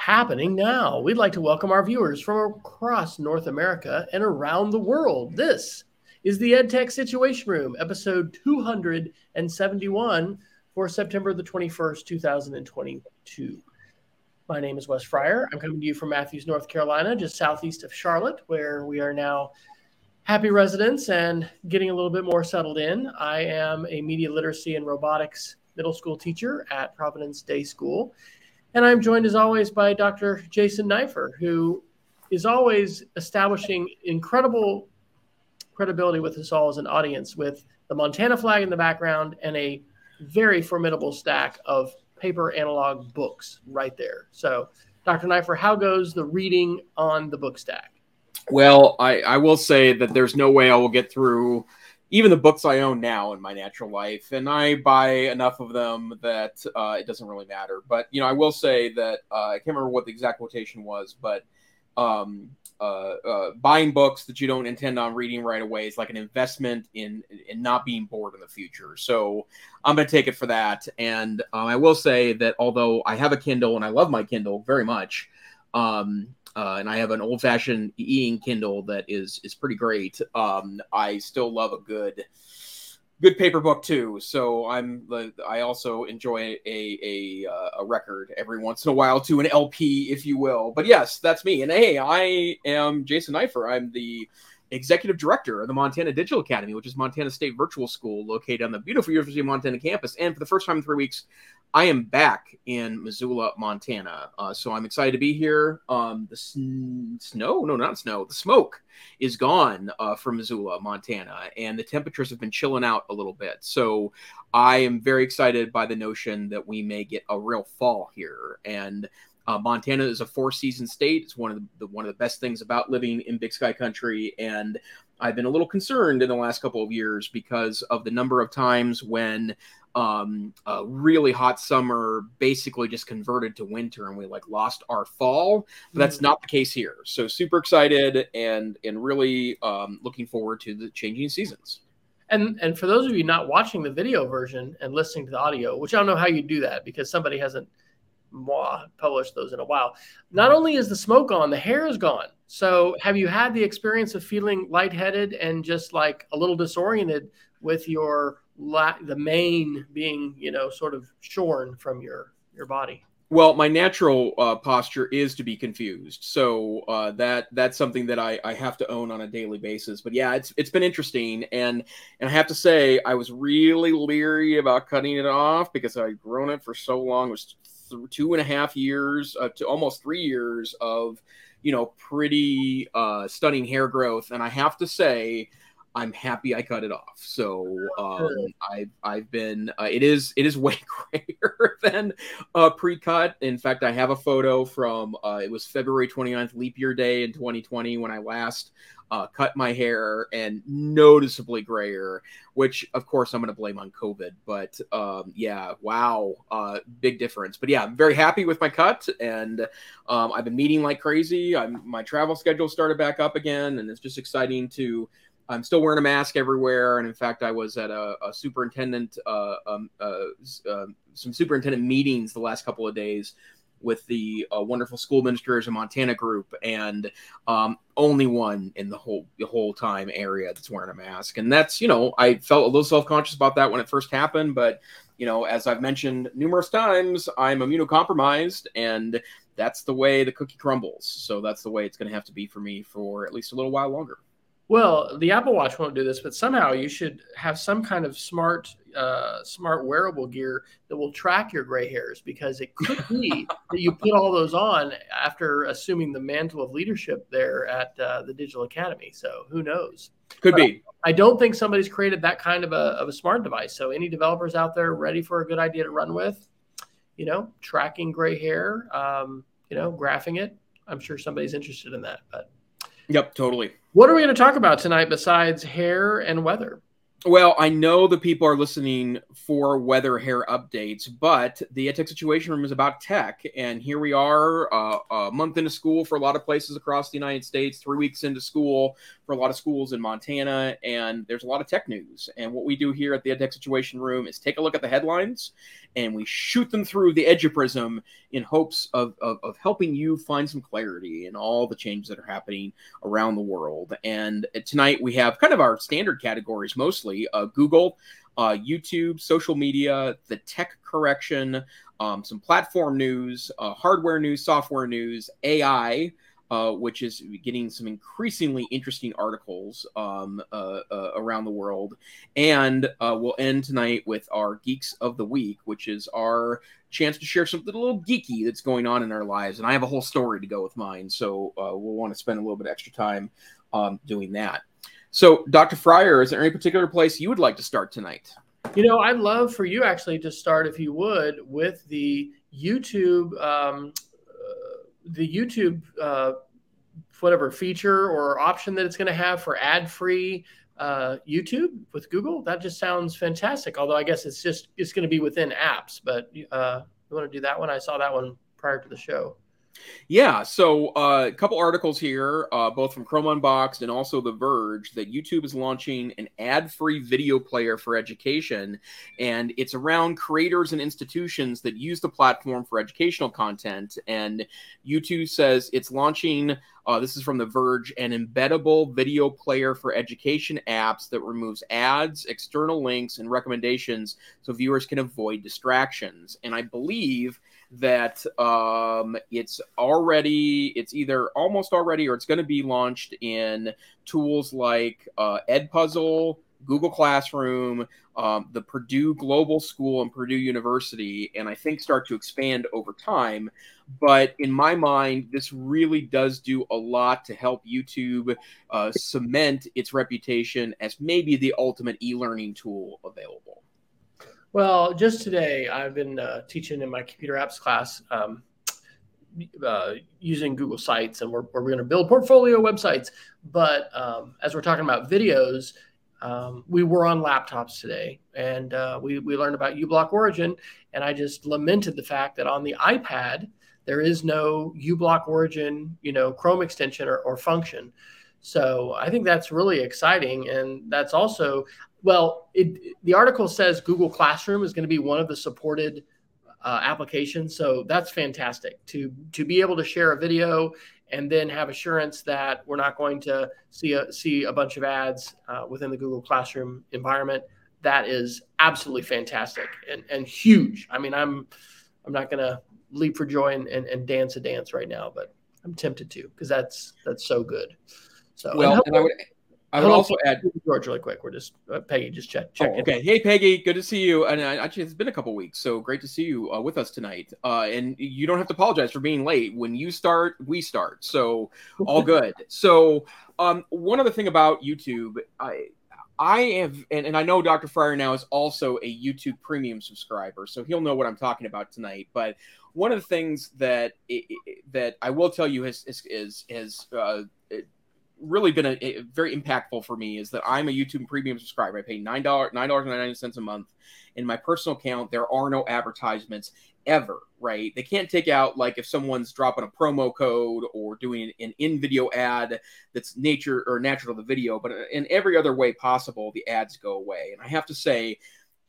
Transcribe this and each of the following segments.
happening now. We'd like to welcome our viewers from across North America and around the world. This is the EdTech Situation Room, episode 271 for September the 21st, 2022. My name is Wes Fryer. I'm coming to you from Matthews, North Carolina, just southeast of Charlotte, where we are now happy residents and getting a little bit more settled in. I am a media literacy and robotics middle school teacher at Providence Day School and I'm joined as always by Dr. Jason Neiffer, who is always establishing incredible credibility with us all as an audience with the Montana flag in the background and a very formidable stack of paper analog books right there. So, Dr. Neiffer, how goes the reading on the book stack? Well, I, I will say that there's no way I will get through even the books I own now in my natural life, and I buy enough of them that uh, it doesn't really matter. But you know, I will say that uh, I can't remember what the exact quotation was, but um, uh, uh, buying books that you don't intend on reading right away is like an investment in in not being bored in the future. So I'm going to take it for that. And um, I will say that although I have a Kindle and I love my Kindle very much, um, uh, and I have an old fashioned e ink Kindle that is is pretty great. Um, I still love a good good paper book too. So I'm I also enjoy a a, uh, a record every once in a while to an LP, if you will. But yes, that's me. And hey, I am Jason Neiffer. I'm the executive director of the Montana Digital Academy, which is Montana State Virtual School located on the beautiful University of Montana campus. And for the first time in three weeks, I am back in Missoula, Montana. Uh, so I'm excited to be here. Um, the sn- snow, no, not snow, the smoke is gone uh, from Missoula, Montana, and the temperatures have been chilling out a little bit. So I am very excited by the notion that we may get a real fall here. And uh, Montana is a four season state. It's one of the, the, one of the best things about living in Big Sky Country, and I've been a little concerned in the last couple of years because of the number of times when um, a really hot summer basically just converted to winter and we like lost our fall. But that's mm-hmm. not the case here. So super excited and and really um, looking forward to the changing seasons. And and for those of you not watching the video version and listening to the audio, which I don't know how you do that because somebody hasn't published those in a while. Not only is the smoke on, the hair is gone. So have you had the experience of feeling lightheaded and just like a little disoriented with your la- the mane being you know sort of shorn from your your body? Well my natural uh, posture is to be confused. So uh, that that's something that I, I have to own on a daily basis. But yeah it's it's been interesting. And and i have to say i was really leery about cutting it off because i'd grown it for so long. It was th- two and a half years uh, to almost three years of you know pretty uh, stunning hair growth. And i have to say I'm happy I cut it off. So um, I've I've been uh, it is it is way grayer than uh, pre-cut. In fact, I have a photo from uh, it was February 29th, leap year day in 2020 when I last uh, cut my hair and noticeably grayer, which of course I'm going to blame on COVID. But um, yeah, wow, uh, big difference. But yeah, I'm very happy with my cut, and um, I've been meeting like crazy. I'm, my travel schedule started back up again, and it's just exciting to I'm still wearing a mask everywhere, and in fact, I was at a, a superintendent, uh, um, uh, uh, some superintendent meetings the last couple of days with the uh, wonderful school ministers in Montana group, and um, only one in the whole the whole time area that's wearing a mask, and that's you know I felt a little self conscious about that when it first happened, but you know as I've mentioned numerous times, I'm immunocompromised, and that's the way the cookie crumbles. So that's the way it's going to have to be for me for at least a little while longer. Well, the Apple Watch won't do this, but somehow you should have some kind of smart, uh, smart wearable gear that will track your gray hairs because it could be that you put all those on after assuming the mantle of leadership there at uh, the Digital Academy. So who knows? Could but be. I don't think somebody's created that kind of a, of a smart device. So any developers out there ready for a good idea to run with, you know, tracking gray hair, um, you know, graphing it. I'm sure somebody's interested in that, but. Yep, totally. What are we going to talk about tonight besides hair and weather? Well, I know the people are listening for weather hair updates, but the EdTech Situation Room is about tech. And here we are, uh, a month into school for a lot of places across the United States, three weeks into school for a lot of schools in Montana, and there's a lot of tech news. And what we do here at the EdTech Situation Room is take a look at the headlines and we shoot them through the edge of EduPrism in hopes of, of, of helping you find some clarity in all the changes that are happening around the world. And tonight we have kind of our standard categories mostly uh, Google, uh, YouTube, social media, the tech correction, um, some platform news, uh, hardware news, software news, AI, uh, which is getting some increasingly interesting articles um, uh, uh, around the world. And uh, we'll end tonight with our Geeks of the Week, which is our chance to share something a little geeky that's going on in our lives. And I have a whole story to go with mine. So uh, we'll want to spend a little bit extra time um, doing that. So, Dr. Fryer, is there any particular place you would like to start tonight? You know, I'd love for you actually to start, if you would, with the YouTube um, the YouTube uh, whatever feature or option that it's going to have for ad-free uh, YouTube with Google. That just sounds fantastic. Although I guess it's just it's going to be within apps. But uh, you want to do that one? I saw that one prior to the show. Yeah, so uh, a couple articles here, uh, both from Chrome Unboxed and also The Verge, that YouTube is launching an ad-free video player for education, and it's around creators and institutions that use the platform for educational content. And YouTube says it's launching. Uh, this is from The Verge, an embeddable video player for education apps that removes ads, external links, and recommendations so viewers can avoid distractions. And I believe that um, it's already it's either almost already or it's going to be launched in tools like uh, edpuzzle google classroom um, the purdue global school and purdue university and i think start to expand over time. But in my mind this really does do a lot to help youtube uh, cement its reputation as maybe the ultimate e-learning tool available well, just today, I've been uh, teaching in my computer apps class um, uh, using Google Sites, and we're, we're going to build portfolio websites. But um, as we're talking about videos, um, we were on laptops today, and uh, we, we learned about uBlock Origin, and I just lamented the fact that on the iPad, there is no uBlock Origin, you know, Chrome extension or, or function. So I think that's really exciting, and that's also well, it, the article says Google Classroom is going to be one of the supported uh, applications, so that's fantastic to to be able to share a video and then have assurance that we're not going to see a see a bunch of ads uh, within the Google Classroom environment. That is absolutely fantastic and and huge. I mean, I'm I'm not going to leap for joy and, and, and dance a dance right now, but I'm tempted to because that's that's so good. So well, and, and I would I would also add George really quick. We're just uh, Peggy just check. check oh, okay. Hey Peggy, good to see you. And uh, actually, it's been a couple weeks, so great to see you uh, with us tonight. Uh, and you don't have to apologize for being late. When you start, we start. So all good. so um, one other thing about YouTube, I I have, and, and I know Dr. Fryer now is also a YouTube Premium subscriber, so he'll know what I'm talking about tonight. But one of the things that that I will tell you is is is, is uh, really been a, a, very impactful for me is that I'm a YouTube Premium subscriber. I pay nine dollars nine dollars and ninety cents a month. In my personal account, there are no advertisements ever. Right? They can't take out like if someone's dropping a promo code or doing an in video ad that's nature or natural to the video, but in every other way possible, the ads go away. And I have to say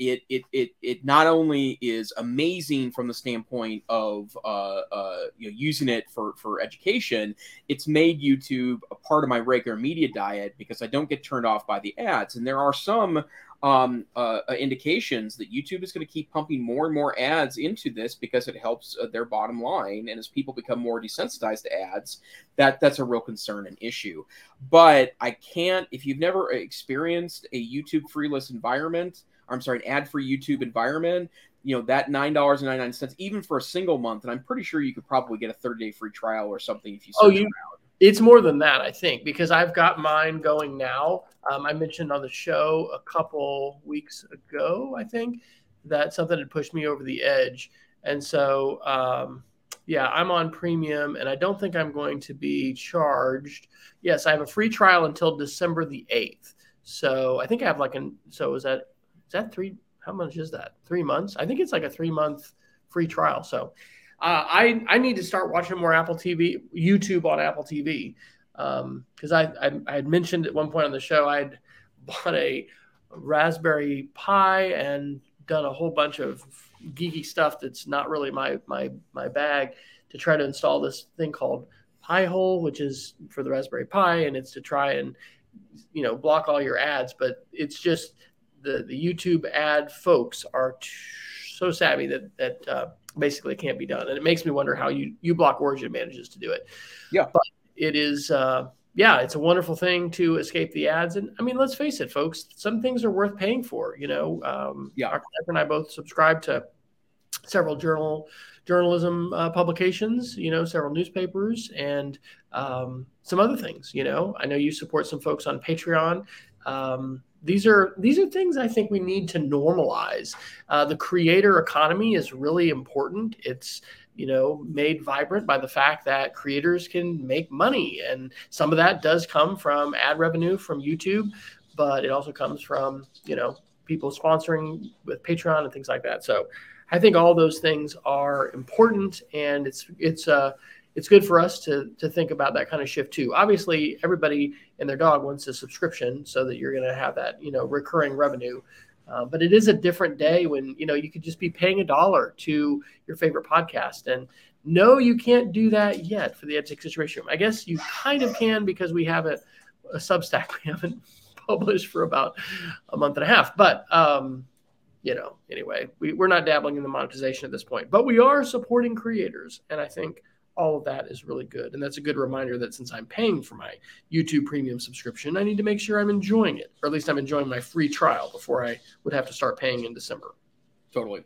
it it it it not only is amazing from the standpoint of uh, uh, you know using it for for education, it's made YouTube a part of my regular media diet because I don't get turned off by the ads, and there are some um, uh, uh indications that YouTube is going to keep pumping more and more ads into this because it helps uh, their bottom line. And as people become more desensitized to ads, that that's a real concern and issue. But I can't if you've never experienced a YouTube free list environment I'm sorry, an ad-free YouTube environment, you know, that nine dollars and ninety nine cents, even for a single month, and I'm pretty sure you could probably get a 30 day free trial or something if you. Oh, you. Around. It's more than that, I think, because I've got mine going now. Um, I mentioned on the show a couple weeks ago, I think, that something had pushed me over the edge, and so um, yeah, I'm on premium, and I don't think I'm going to be charged. Yes, I have a free trial until December the eighth. So I think I have like an so is that is that three? How much is that? Three months? I think it's like a three month free trial. So uh, I I need to start watching more Apple TV, YouTube on Apple TV. because um, I, I, I had mentioned at one point on the show I'd bought a Raspberry Pi and done a whole bunch of geeky stuff that's not really my my my bag to try to install this thing called Pi-hole, which is for the Raspberry Pi, and it's to try and you know block all your ads. But it's just the the YouTube ad folks are t- so savvy that that uh, basically can't be done, and it makes me wonder how you uBlock Origin manages to do it. Yeah, but it is. Uh, yeah, it's a wonderful thing to escape the ads. And I mean, let's face it, folks, some things are worth paying for. You know, um, yeah, Dr. and I both subscribe to several journal journalism uh, publications, you know, several newspapers, and um, some other things. You know, I know you support some folks on Patreon. Um, these are these are things I think we need to normalize. Uh, the creator economy is really important. It's you know made vibrant by the fact that creators can make money, and some of that does come from ad revenue from YouTube, but it also comes from you know people sponsoring with Patreon and things like that. So I think all those things are important, and it's it's uh it's good for us to to think about that kind of shift too. Obviously, everybody and their dog wants a subscription so that you're going to have that you know recurring revenue. Uh, but it is a different day when you know you could just be paying a dollar to your favorite podcast, and no, you can't do that yet for the EdTech Situation. I guess you kind of can because we have a, a Substack we haven't published for about a month and a half, but um, you know, anyway, we, we're not dabbling in the monetization at this point, but we are supporting creators. And I think all of that is really good. And that's a good reminder that since I'm paying for my YouTube premium subscription, I need to make sure I'm enjoying it, or at least I'm enjoying my free trial before I would have to start paying in December. Totally.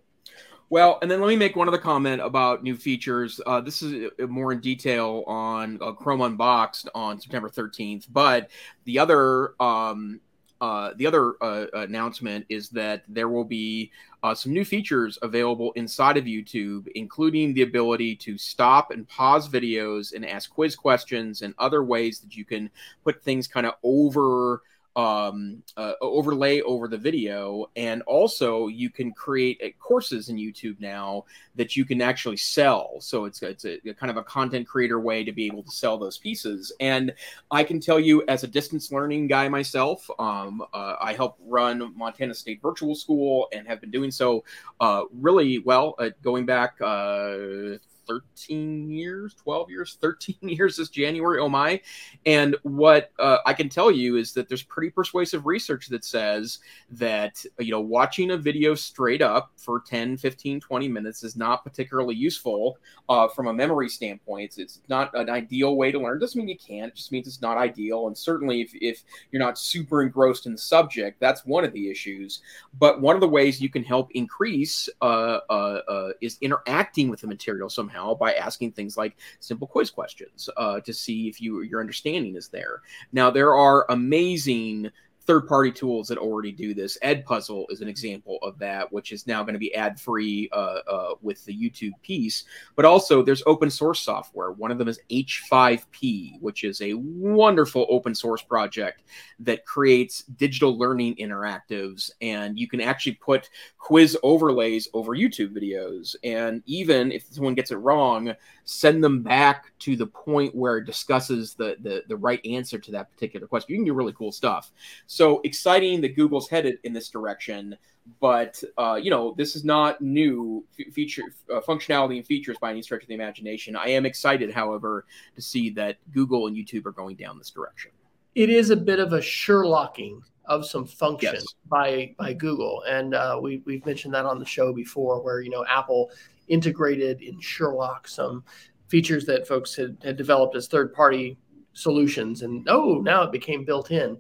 Well, and then let me make one other comment about new features. Uh, this is uh, more in detail on uh, Chrome Unboxed on September 13th, but the other um, uh, the other uh, announcement is that there will be uh, some new features available inside of YouTube, including the ability to stop and pause videos and ask quiz questions and other ways that you can put things kind of over um, uh, overlay over the video. And also, you can create uh, courses in YouTube now that you can actually sell. So it's it's a, a, kind of a content creator way to be able to sell those pieces. And I can tell you, as a distance learning guy myself, um, uh, I help run Montana State Virtual School and have been doing so uh, really well. going back uh, 13 years, 12 years, 13 years this January. Oh my. And what uh, I can tell you is that there's pretty persuasive research that says that, you know, watching a video straight up for 10, 15, 20 minutes is not particularly useful uh, from a memory standpoint. It's, it's not an ideal way to learn. It doesn't mean you can't, it just means it's not ideal. And certainly if, if you're not super engrossed in the subject, that's one of the issues. But one of the ways you can help increase uh, uh, uh is interacting with the material somehow somehow by asking things like simple quiz questions uh, to see if you your understanding is there. Now there are amazing third party tools that already do this. Edpuzzle is an example of that, which is now going to be ad free uh, uh, with the YouTube piece. But also, there's open source software. One of them is H5P, which is a wonderful open source project that creates digital learning interactives. And you can actually put quiz overlays over YouTube videos. And even if someone gets it wrong, send them back to the point where it discusses the, the, the right answer to that particular question. You can do really cool stuff. So exciting that Google's headed in this direction. But uh, you know, this is not new feature uh, functionality and features by any stretch of the imagination. I am excited, however, to see that Google and YouTube are going down this direction. It is a bit of a Sherlocking of some function yes. by by Google, and uh, we we've mentioned that on the show before, where you know Apple integrated in Sherlock some features that folks had, had developed as third party solutions, and oh, now it became built in.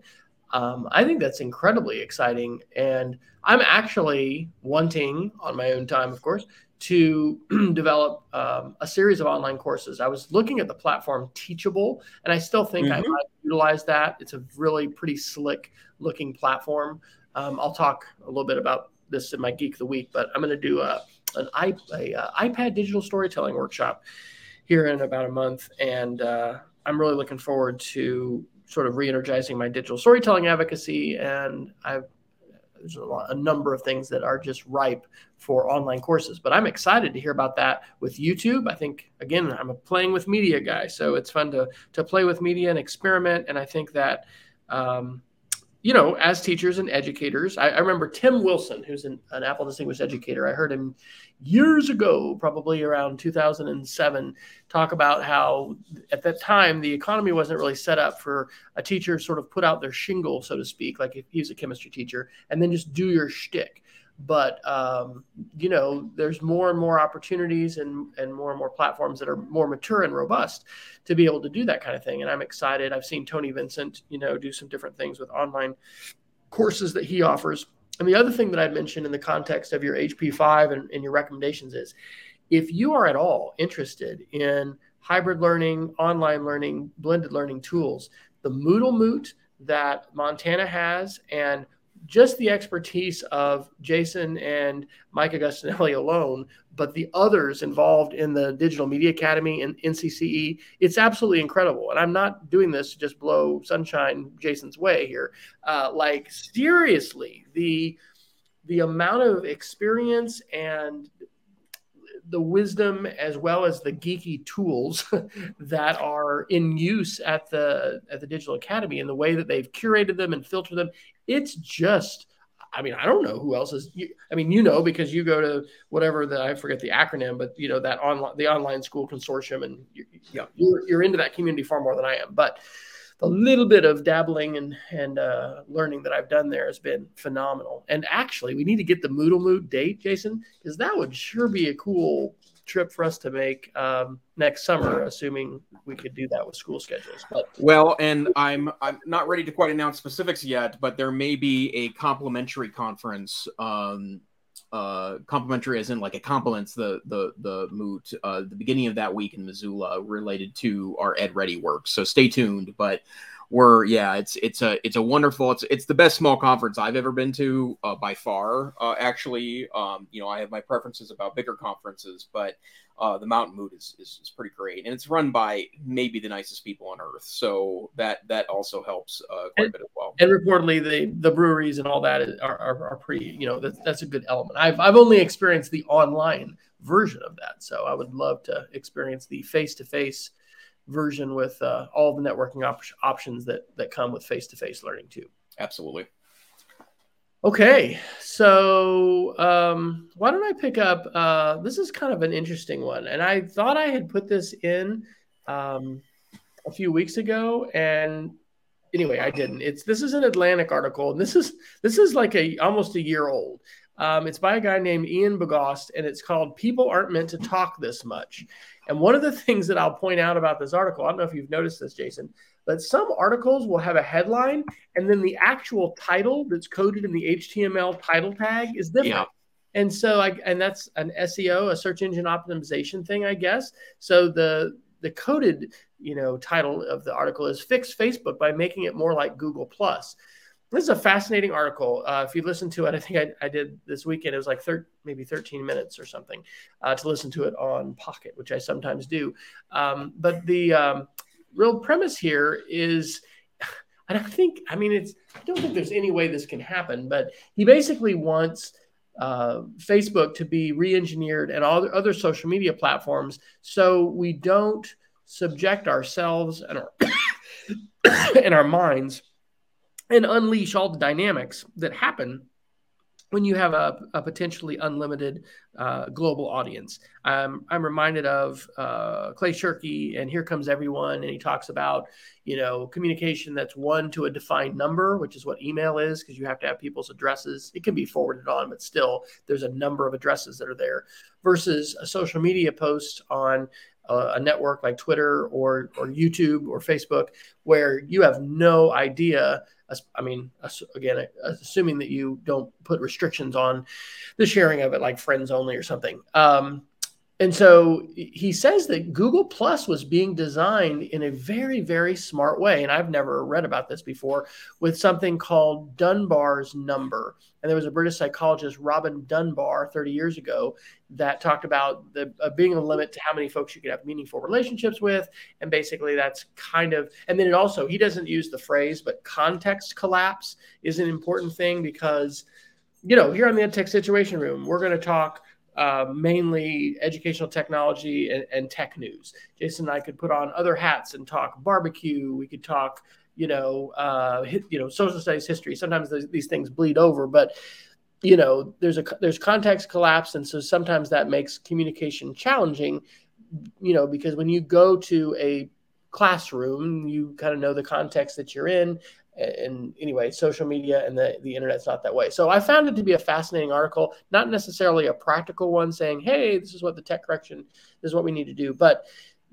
Um, I think that's incredibly exciting, and I'm actually wanting, on my own time, of course, to develop um, a series of online courses. I was looking at the platform Teachable, and I still think mm-hmm. I might utilize that. It's a really pretty slick looking platform. Um, I'll talk a little bit about this in my Geek of the Week, but I'm going to do a, an iP- a, a, uh, iPad digital storytelling workshop here in about a month, and uh, I'm really looking forward to sort of re-energizing my digital storytelling advocacy. And I've there's a, lot, a, number of things that are just ripe for online courses. But I'm excited to hear about that with YouTube. I think again, I'm a playing with media guy, so it's fun to to play with media and experiment. And I think that. Um, you know, as teachers and educators, I, I remember Tim Wilson, who's an, an, Apple Distinguished Educator. I heard him years ago, probably around 2007, talk about how at that time the economy wasn't really set up for a teacher sort of put out their shingle, so to speak, like if he's a chemistry teacher, and then just do your shtick but um, you know there's more and more opportunities and and more and more platforms that are more mature and robust to be able to do that kind of thing. And i'm excited. I've seen tony vincent you know do some different things with online courses that he offers. And the other thing that i mentioned in the context of your hp5 and, and your recommendations is if you are at all interested in hybrid learning online learning blended learning tools the moodle moot that montana has and just the expertise of Jason and Mike Augustinelli alone, but the others involved in the Digital Media Academy and NCCE, it's absolutely incredible. And I'm not doing this to just blow sunshine Jason's way here. Uh, like seriously, the the amount of experience and the wisdom as well as the geeky tools that are in use at the at the digital academy and the way that they've curated them and filtered them it's just I mean, I don't know who else is. I mean, you know, because you go to whatever the I forget the acronym, but you know that online the online school consortium, and you, yeah, you're, you're into that community far more than I am. But the little bit of dabbling and and uh, learning that I've done there has been phenomenal. And actually, we need to get the Moodle Moot date, Jason, because that would sure be a cool trip for us to make um, next summer, assuming we could do that with school schedules. But well, and I'm I'm not ready to quite announce specifics yet, but there may be a complimentary conference. Um, uh, complimentary as in like it complements the the the moot uh, the beginning of that week in Missoula related to our EdReady work. So stay tuned. But we're yeah, it's it's a it's a wonderful it's it's the best small conference I've ever been to uh, by far. Uh, actually, um, you know, I have my preferences about bigger conferences, but uh, the Mountain mood is, is, is pretty great, and it's run by maybe the nicest people on earth. So that that also helps uh, quite and, a bit as well. And reportedly, the the breweries and all that are, are, are pretty. You know, that's that's a good element. I've I've only experienced the online version of that, so I would love to experience the face to face version with uh, all the networking op- options that that come with face-to-face learning too. Absolutely. Okay, so um, why don't I pick up? Uh, this is kind of an interesting one, and I thought I had put this in um, a few weeks ago, and anyway, I didn't. It's this is an Atlantic article, and this is this is like a almost a year old. Um, it's by a guy named Ian Bogost, and it's called "People Aren't Meant to Talk This Much." And one of the things that I'll point out about this article, I don't know if you've noticed this, Jason, but some articles will have a headline and then the actual title that's coded in the HTML title tag is different. Yeah. And so I and that's an SEO, a search engine optimization thing, I guess. So the the coded, you know, title of the article is fix Facebook by making it more like Google Plus this is a fascinating article. Uh, if you listen to it, I think I, I, did this weekend. It was like thir- maybe 13 minutes or something uh, to listen to it on Pocket, which I sometimes do. Um, but the um, real premise here is, I don't think, I mean, it's, I don't think there's any way this can happen, but he basically wants uh, Facebook to be re-engineered and all the other social media platforms so we don't subject ourselves and our and our minds and unleash all the dynamics that happen when you have a, a potentially unlimited uh, global audience. Um, I'm reminded of uh, Clay Shirky and Here Comes Everyone, and he talks about you know communication that's one to a defined number, which is what email is, because you have to have people's addresses. It can be forwarded on, but still there's a number of addresses that are there. Versus a social media post on a network like Twitter or or YouTube or Facebook, where you have no idea I mean, again, assuming that you don't put restrictions on the sharing of it, like friends only or something. Um, and so he says that Google Plus was being designed in a very, very smart way. And I've never read about this before with something called Dunbar's number. And there was a British psychologist, Robin Dunbar, 30 years ago, that talked about the uh, being a limit to how many folks you could have meaningful relationships with. And basically, that's kind of, and then it also, he doesn't use the phrase, but context collapse is an important thing because you know, here on the EdTech Situation Room, we're going to talk uh, mainly educational technology and, and, tech news. Jason and I could put on other hats and talk barbecue. We could talk, you know, uh, you know, social studies, history. Sometimes these things bleed over, but you know, there's a there's context collapse, and so sometimes that makes communication challenging. You know, because when you go to a classroom, you kind of know the context that you're in and anyway, social media and the, the internet's not that way. So I found it to be a fascinating article, not necessarily a practical one saying, hey, this is what the tech correction this is what we need to do. But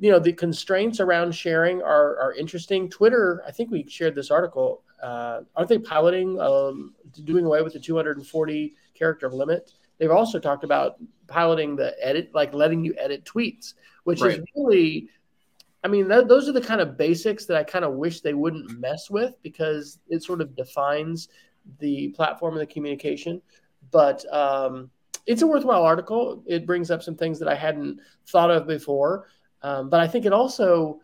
you know, the constraints around sharing are, are interesting. Twitter, I think we shared this article. Uh, aren't they piloting um, doing away with the 240 character limit? They've also talked about piloting the edit, like letting you edit tweets, which right. is really I mean, th- those are the kind of basics that I kind of wish they wouldn't mess with because it sort of defines the platform and the communication. But um, it's a worthwhile article. It brings up some things that I hadn't thought of before. Um, but I think it also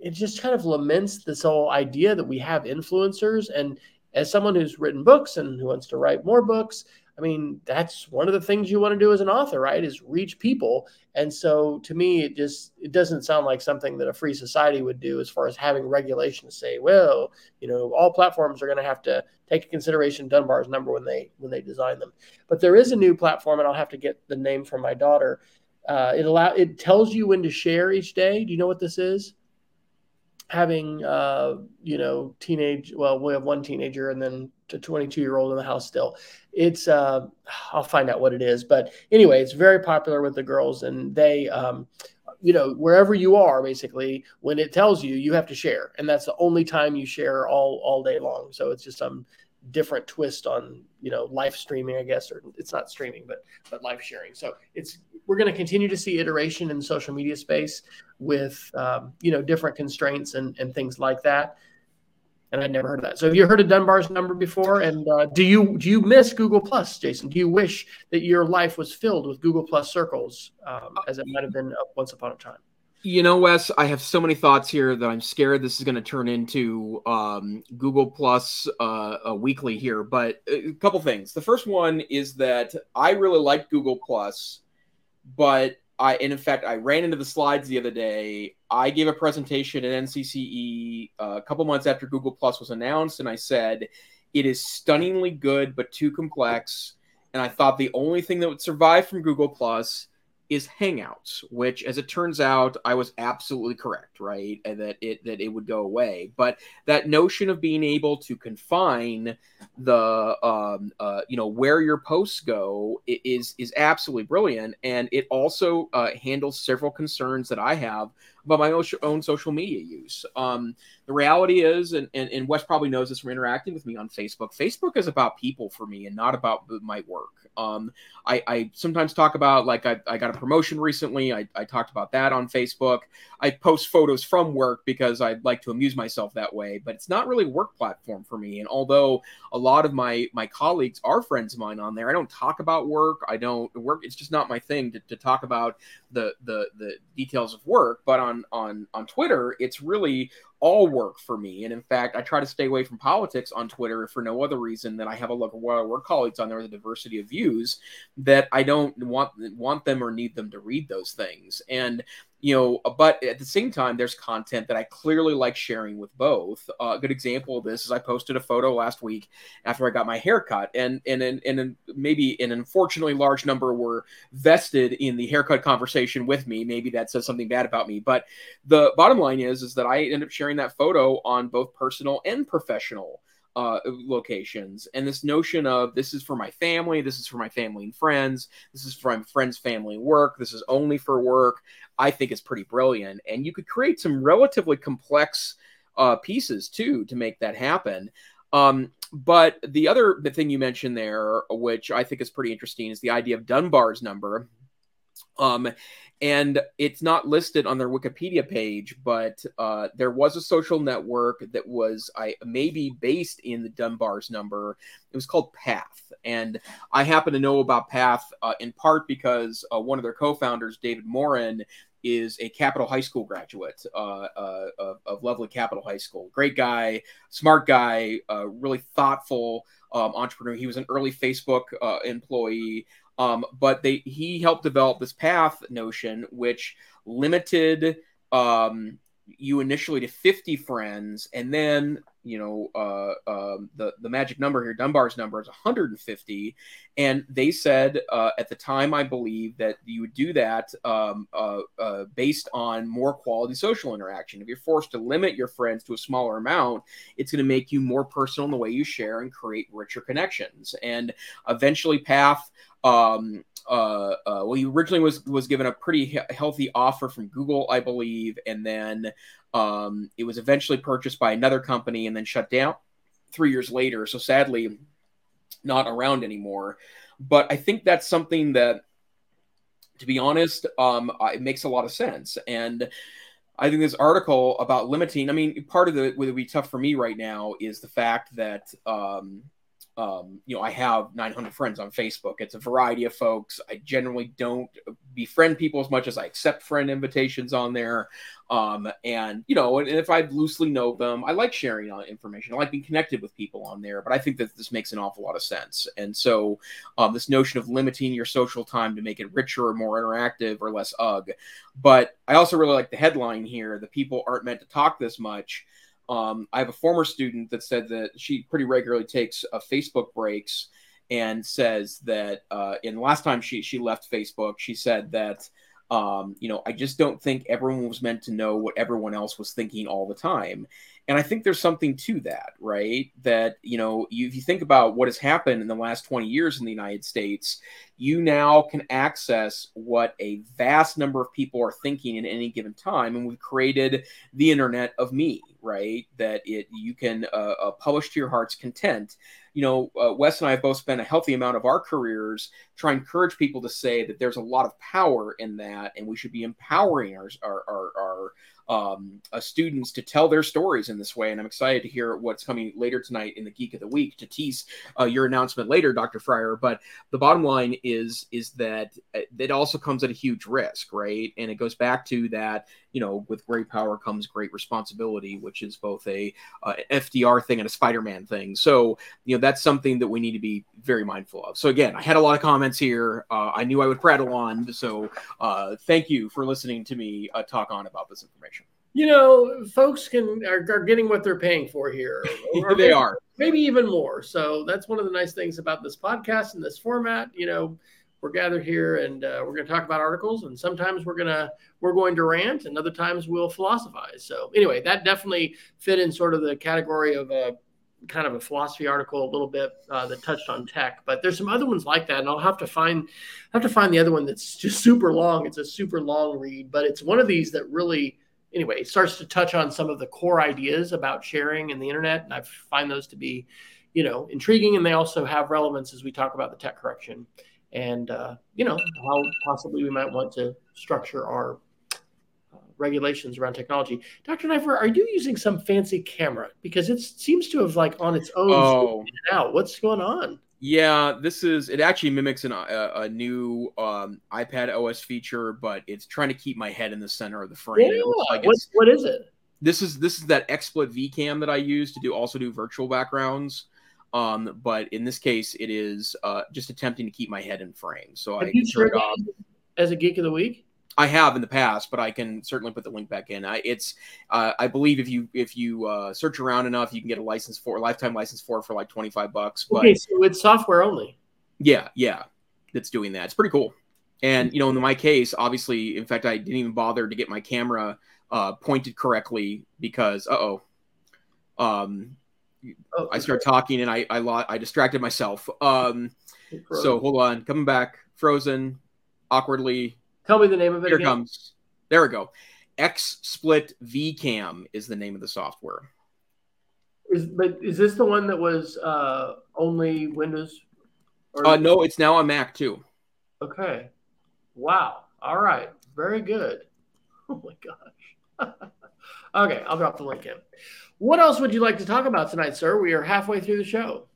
it just kind of laments this whole idea that we have influencers. And as someone who's written books and who wants to write more books, I mean, that's one of the things you want to do as an author, right? Is reach people. And so to me, it just it doesn't sound like something that a free society would do as far as having regulations say, well, you know, all platforms are going to have to take into consideration Dunbar's number when they when they design them. But there is a new platform, and I'll have to get the name from my daughter. Uh, it allow it tells you when to share each day. Do you know what this is? having uh, you know teenage well we have one teenager and then a 22 year old in the house still it's uh, i'll find out what it is but anyway it's very popular with the girls and they um, you know wherever you are basically when it tells you you have to share and that's the only time you share all all day long so it's just some different twist on you know live streaming i guess or it's not streaming but but live sharing. So it's we're going to continue to see iteration in the social media space with um, you know different constraints and, and things like that. And i'd never heard of that. So have you heard of dunbar's number before? And uh, do you do you miss google plus jason? Do you wish that your life was filled with google plus circles um, as it might have been once upon a time you know, Wes, I have so many thoughts here that I'm scared this is going to turn into um, Google Plus uh, a weekly here. But a couple things. The first one is that I really like Google Plus, but I, and in fact, I ran into the slides the other day. I gave a presentation at NCCE uh, a couple months after Google Plus was announced, and I said it is stunningly good but too complex. And I thought the only thing that would survive from Google Plus is Hangouts, which, as it turns out, I was absolutely correct, right? And that it that it would go away. But that notion of being able to confine the um, uh, you know where your posts go is is absolutely brilliant, and it also uh, handles several concerns that I have about my own social media use. Um, the reality is, and, and, and Wes probably knows this from interacting with me on Facebook, Facebook is about people for me and not about my work. Um, I, I sometimes talk about, like, I, I got a promotion recently. I, I talked about that on Facebook. I post photos from work because I like to amuse myself that way, but it's not really a work platform for me. And although a lot of my, my colleagues are friends of mine on there, I don't talk about work. I don't work. It's just not my thing to, to talk about the, the, the details of work. But on, on, on Twitter, it's really all work for me. And in fact, I try to stay away from politics on Twitter for no other reason than I have a look at what work colleagues on there with a diversity of views that I don't want want them or need them to read those things. And you know, but at the same time, there's content that I clearly like sharing with both. Uh, a good example of this is I posted a photo last week after I got my haircut, and and and, and maybe an unfortunately large number were vested in the haircut conversation with me. Maybe that says something bad about me, but the bottom line is is that I end up sharing that photo on both personal and professional uh, locations. And this notion of this is for my family, this is for my family and friends, this is for my friends, family, work, this is only for work, I think is pretty brilliant. And you could create some relatively complex uh, pieces too to make that happen. Um, but the other the thing you mentioned there, which I think is pretty interesting, is the idea of Dunbar's number. Um, and it's not listed on their Wikipedia page, but uh, there was a social network that was I maybe based in the Dunbar's number. It was called Path, and I happen to know about Path uh, in part because uh, one of their co-founders, David Morin, is a Capital High School graduate uh, uh, of, of, lovely Capital High School. Great guy, smart guy, uh, really thoughtful. um, entrepreneur. He was an early Facebook employee, um, but they he helped develop this path notion, which limited um, you initially to 50 friends and then you know uh, um, the the magic number here dunbar's number is 150 and they said uh, at the time i believe that you would do that um, uh, uh, based on more quality social interaction. If you're forced to limit your friends to a smaller amount it's going to make you more personal in the way you share and create richer connections. And eventually path um, uh, uh, well, he originally was was given a pretty he- healthy offer from Google, I believe, and then um, it was eventually purchased by another company and then shut down three years later. So sadly, not around anymore. But I think that's something that, to be honest, um, it makes a lot of sense. And I think this article about limiting. I mean, part of the what would be tough for me right now is the fact that um, um, you know, I have 900 friends on Facebook. It's a variety of folks. I generally don't befriend people as much as I accept friend invitations on there. Um, and you know, and if I loosely know them, I like sharing uh, information. I like being connected with people on there. But I think that this makes an awful lot of sense. And so, um, this notion of limiting your social time to make it richer or more interactive or less ugh. But I also really like the headline here: the people aren't meant to talk this much. Um, I have a former student that said that she pretty regularly takes uh, Facebook breaks and says that uh, in the last time she she left Facebook, she said that um, you know I just don't think everyone was meant to know what everyone else was thinking all the time, and I think there's something to that, right? That, you know, you, if you think about what has happened in the last 20 years in the United States, you now can access what a vast number of people are thinking in any given time. And we've created the internet of me, right? That it you can uh, uh, publish to your heart's content. You know, uh, Wes and I have both spent a healthy amount of our careers trying to encourage people to say that there's a lot of power in that, and we should be empowering our, our, our, our um, uh, students to tell their stories in this way. And I'm excited to hear what's coming later tonight in the Geek of the Week to tease uh, your announcement later, Dr. Fryer. But the bottom line is is that uh, it also comes at a huge risk, right? And it goes back to that, you know, with great power comes great responsibility, which is both a uh, FDR thing and a Spider-Man thing. So, you know, that's something that we need to be very mindful of. So again, I had a lot of comments here. Uh, I knew I would prattle on. So uh, thank you for listening to me talk on about this information you know, folks can are, are getting what they're paying for here. Or they maybe, are. Maybe even more. So that's one of the nice things about this podcast and this format. You know, we're gathered here and uh, we're going to talk about articles and sometimes we're going to we're going to rant and other times we'll philosophize so anyway that definitely fit in sort of the category of a kind of a philosophy article a little bit uh, that touched on tech but there's some other ones like that and i'll have to find have to find the other one that's just super long it's a super long read but it's one of these that really anyway, starts to touch on some of the core ideas about sharing and the internet. And I find those to be, you know, intriguing. And they also have relevance as we talk about the tech correction and, uh, you know, how possibly we might want to structure our uh, regulations around technology. Dr. Neiffer, are you using some fancy camera? Because it seems to have like on its own oh. out. What's going on? Yeah, this is it. Actually mimics an, a, a new um, iPad OS feature, but it's trying to keep my head in the center of the frame. Yeah, like what, what is it? This is this is that XSplit VCam that I use to do also do virtual backgrounds. Um, but in this case, it is uh, just attempting to keep my head in frame. So Have I you turn it off. as a geek of the week. I have in the past, but I can certainly put the link back in. I, it's uh, I believe if you if you uh, search around enough, you can get a license for a lifetime license for for like twenty five bucks. But, okay, so it's software only. Yeah, yeah, that's doing that. It's pretty cool. And you know, in my case, obviously, in fact, I didn't even bother to get my camera uh, pointed correctly because, uh oh, um, oh, I start talking and I I, I distracted myself. Um, so hold on, coming back, frozen, awkwardly Tell me the name of it. Here again. comes. There we go. X XSplit VCam is the name of the software. Is but is this the one that was uh, only Windows? Or... Uh, no, it's now on Mac too. Okay. Wow. All right. Very good. Oh my gosh. okay, I'll drop the link in. What else would you like to talk about tonight, sir? We are halfway through the show.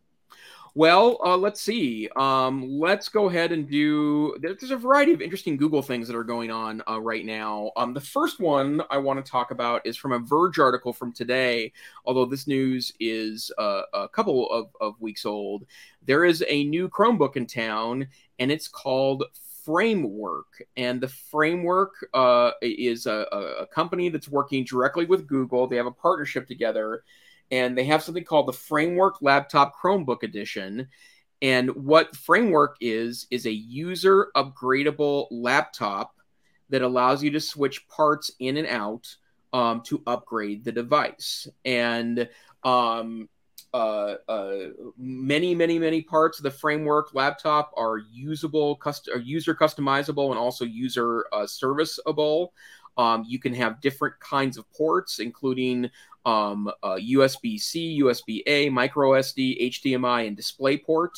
Well, uh, let's see. Um, let's go ahead and do. There's a variety of interesting Google things that are going on uh, right now. Um, the first one I want to talk about is from a Verge article from today. Although this news is uh, a couple of, of weeks old, there is a new Chromebook in town, and it's called Framework. And the Framework uh, is a, a company that's working directly with Google. They have a partnership together and they have something called the Framework Laptop Chromebook Edition. And what Framework is, is a user upgradable laptop that allows you to switch parts in and out um, to upgrade the device. And um, uh, uh, many, many, many parts of the framework laptop are usable, cust- are user customizable, and also user uh, serviceable. Um, you can have different kinds of ports, including um, uh, USB C, USB A, micro SD, HDMI, and DisplayPort.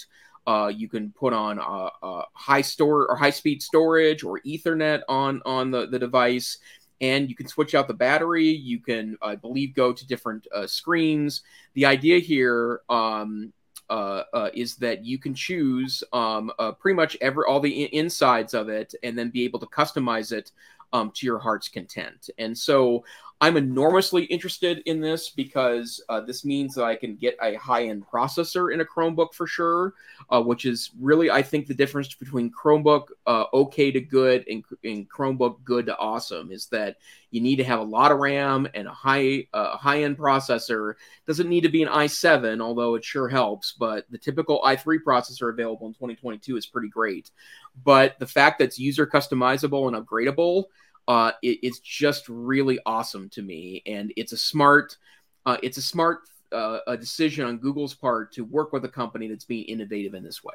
Uh, you can put on uh, uh, high store or high speed storage or Ethernet on on the, the device, and you can switch out the battery. You can, I believe, go to different uh, screens. The idea here um, uh, uh, is that you can choose um, uh, pretty much every all the insides of it, and then be able to customize it um, to your heart's content. And so I'm enormously interested in this because uh, this means that I can get a high end processor in a Chromebook for sure, uh, which is really, I think, the difference between Chromebook uh, okay to good and, and, Chromebook good to awesome is that you need to have a lot of RAM and a high uh, high end processor. Doesn't need to be an i7, although it sure helps. But the typical i3 processor available in 2022 is pretty great. But the fact that it's user customizable and upgradable uh, it, it's just really awesome to me, and it's a smart, uh, it's a smart uh, a decision on Google's part to work with a company that's being innovative in this way.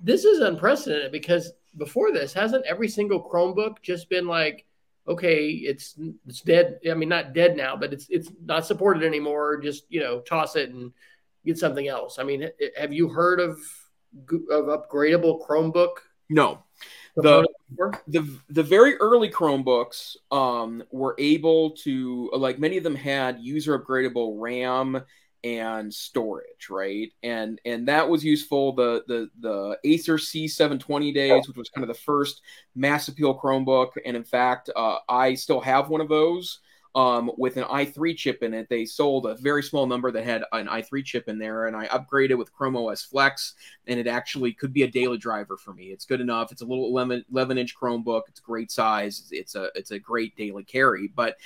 This is unprecedented because before this, hasn't every single Chromebook just been like, okay, it's it's dead. I mean, not dead now, but it's it's not supported anymore. Just you know, toss it and get something else. I mean, have you heard of of upgradable Chromebook? No, the the the very early Chromebooks um, were able to like many of them had user upgradable RAM and storage, right? And and that was useful. The the the Acer C720 days, which was kind of the first mass appeal Chromebook, and in fact, uh, I still have one of those um, with an i3 chip in it. They sold a very small number that had an i3 chip in there, and I upgraded with Chrome OS Flex, and it actually could be a daily driver for me. It's good enough. It's a little 11, 11 inch Chromebook. It's great size. It's a it's a great daily carry. But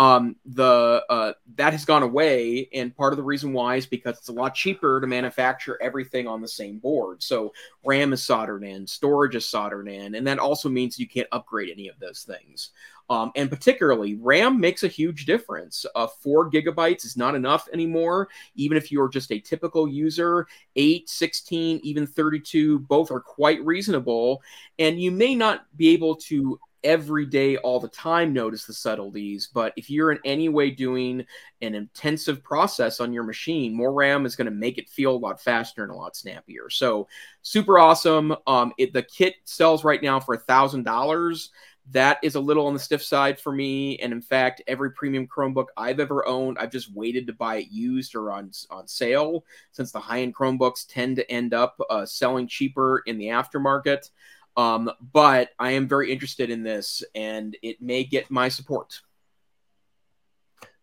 um, the uh, that has gone away, and part of the reason why is because it's a lot cheaper to manufacture everything on the same board. So RAM is soldered in, storage is soldered in, and that also means you can't upgrade any of those things. Um, and particularly, RAM makes a huge difference. Uh, four gigabytes is not enough anymore, even if you're just a typical user. 8, 16, even 32, both are quite reasonable. And you may not be able to every day, all the time notice the subtleties. But if you're in any way doing an intensive process on your machine, more RAM is going to make it feel a lot faster and a lot snappier. So super awesome. Um, it, the kit sells right now for a thousand dollars that is a little on the stiff side for me. And in fact, every premium Chromebook I've ever owned, I've just waited to buy it used or on on sale, since the high end Chromebooks tend to end up uh, selling cheaper in the aftermarket. Um, but I am very interested in this, and it may get my support.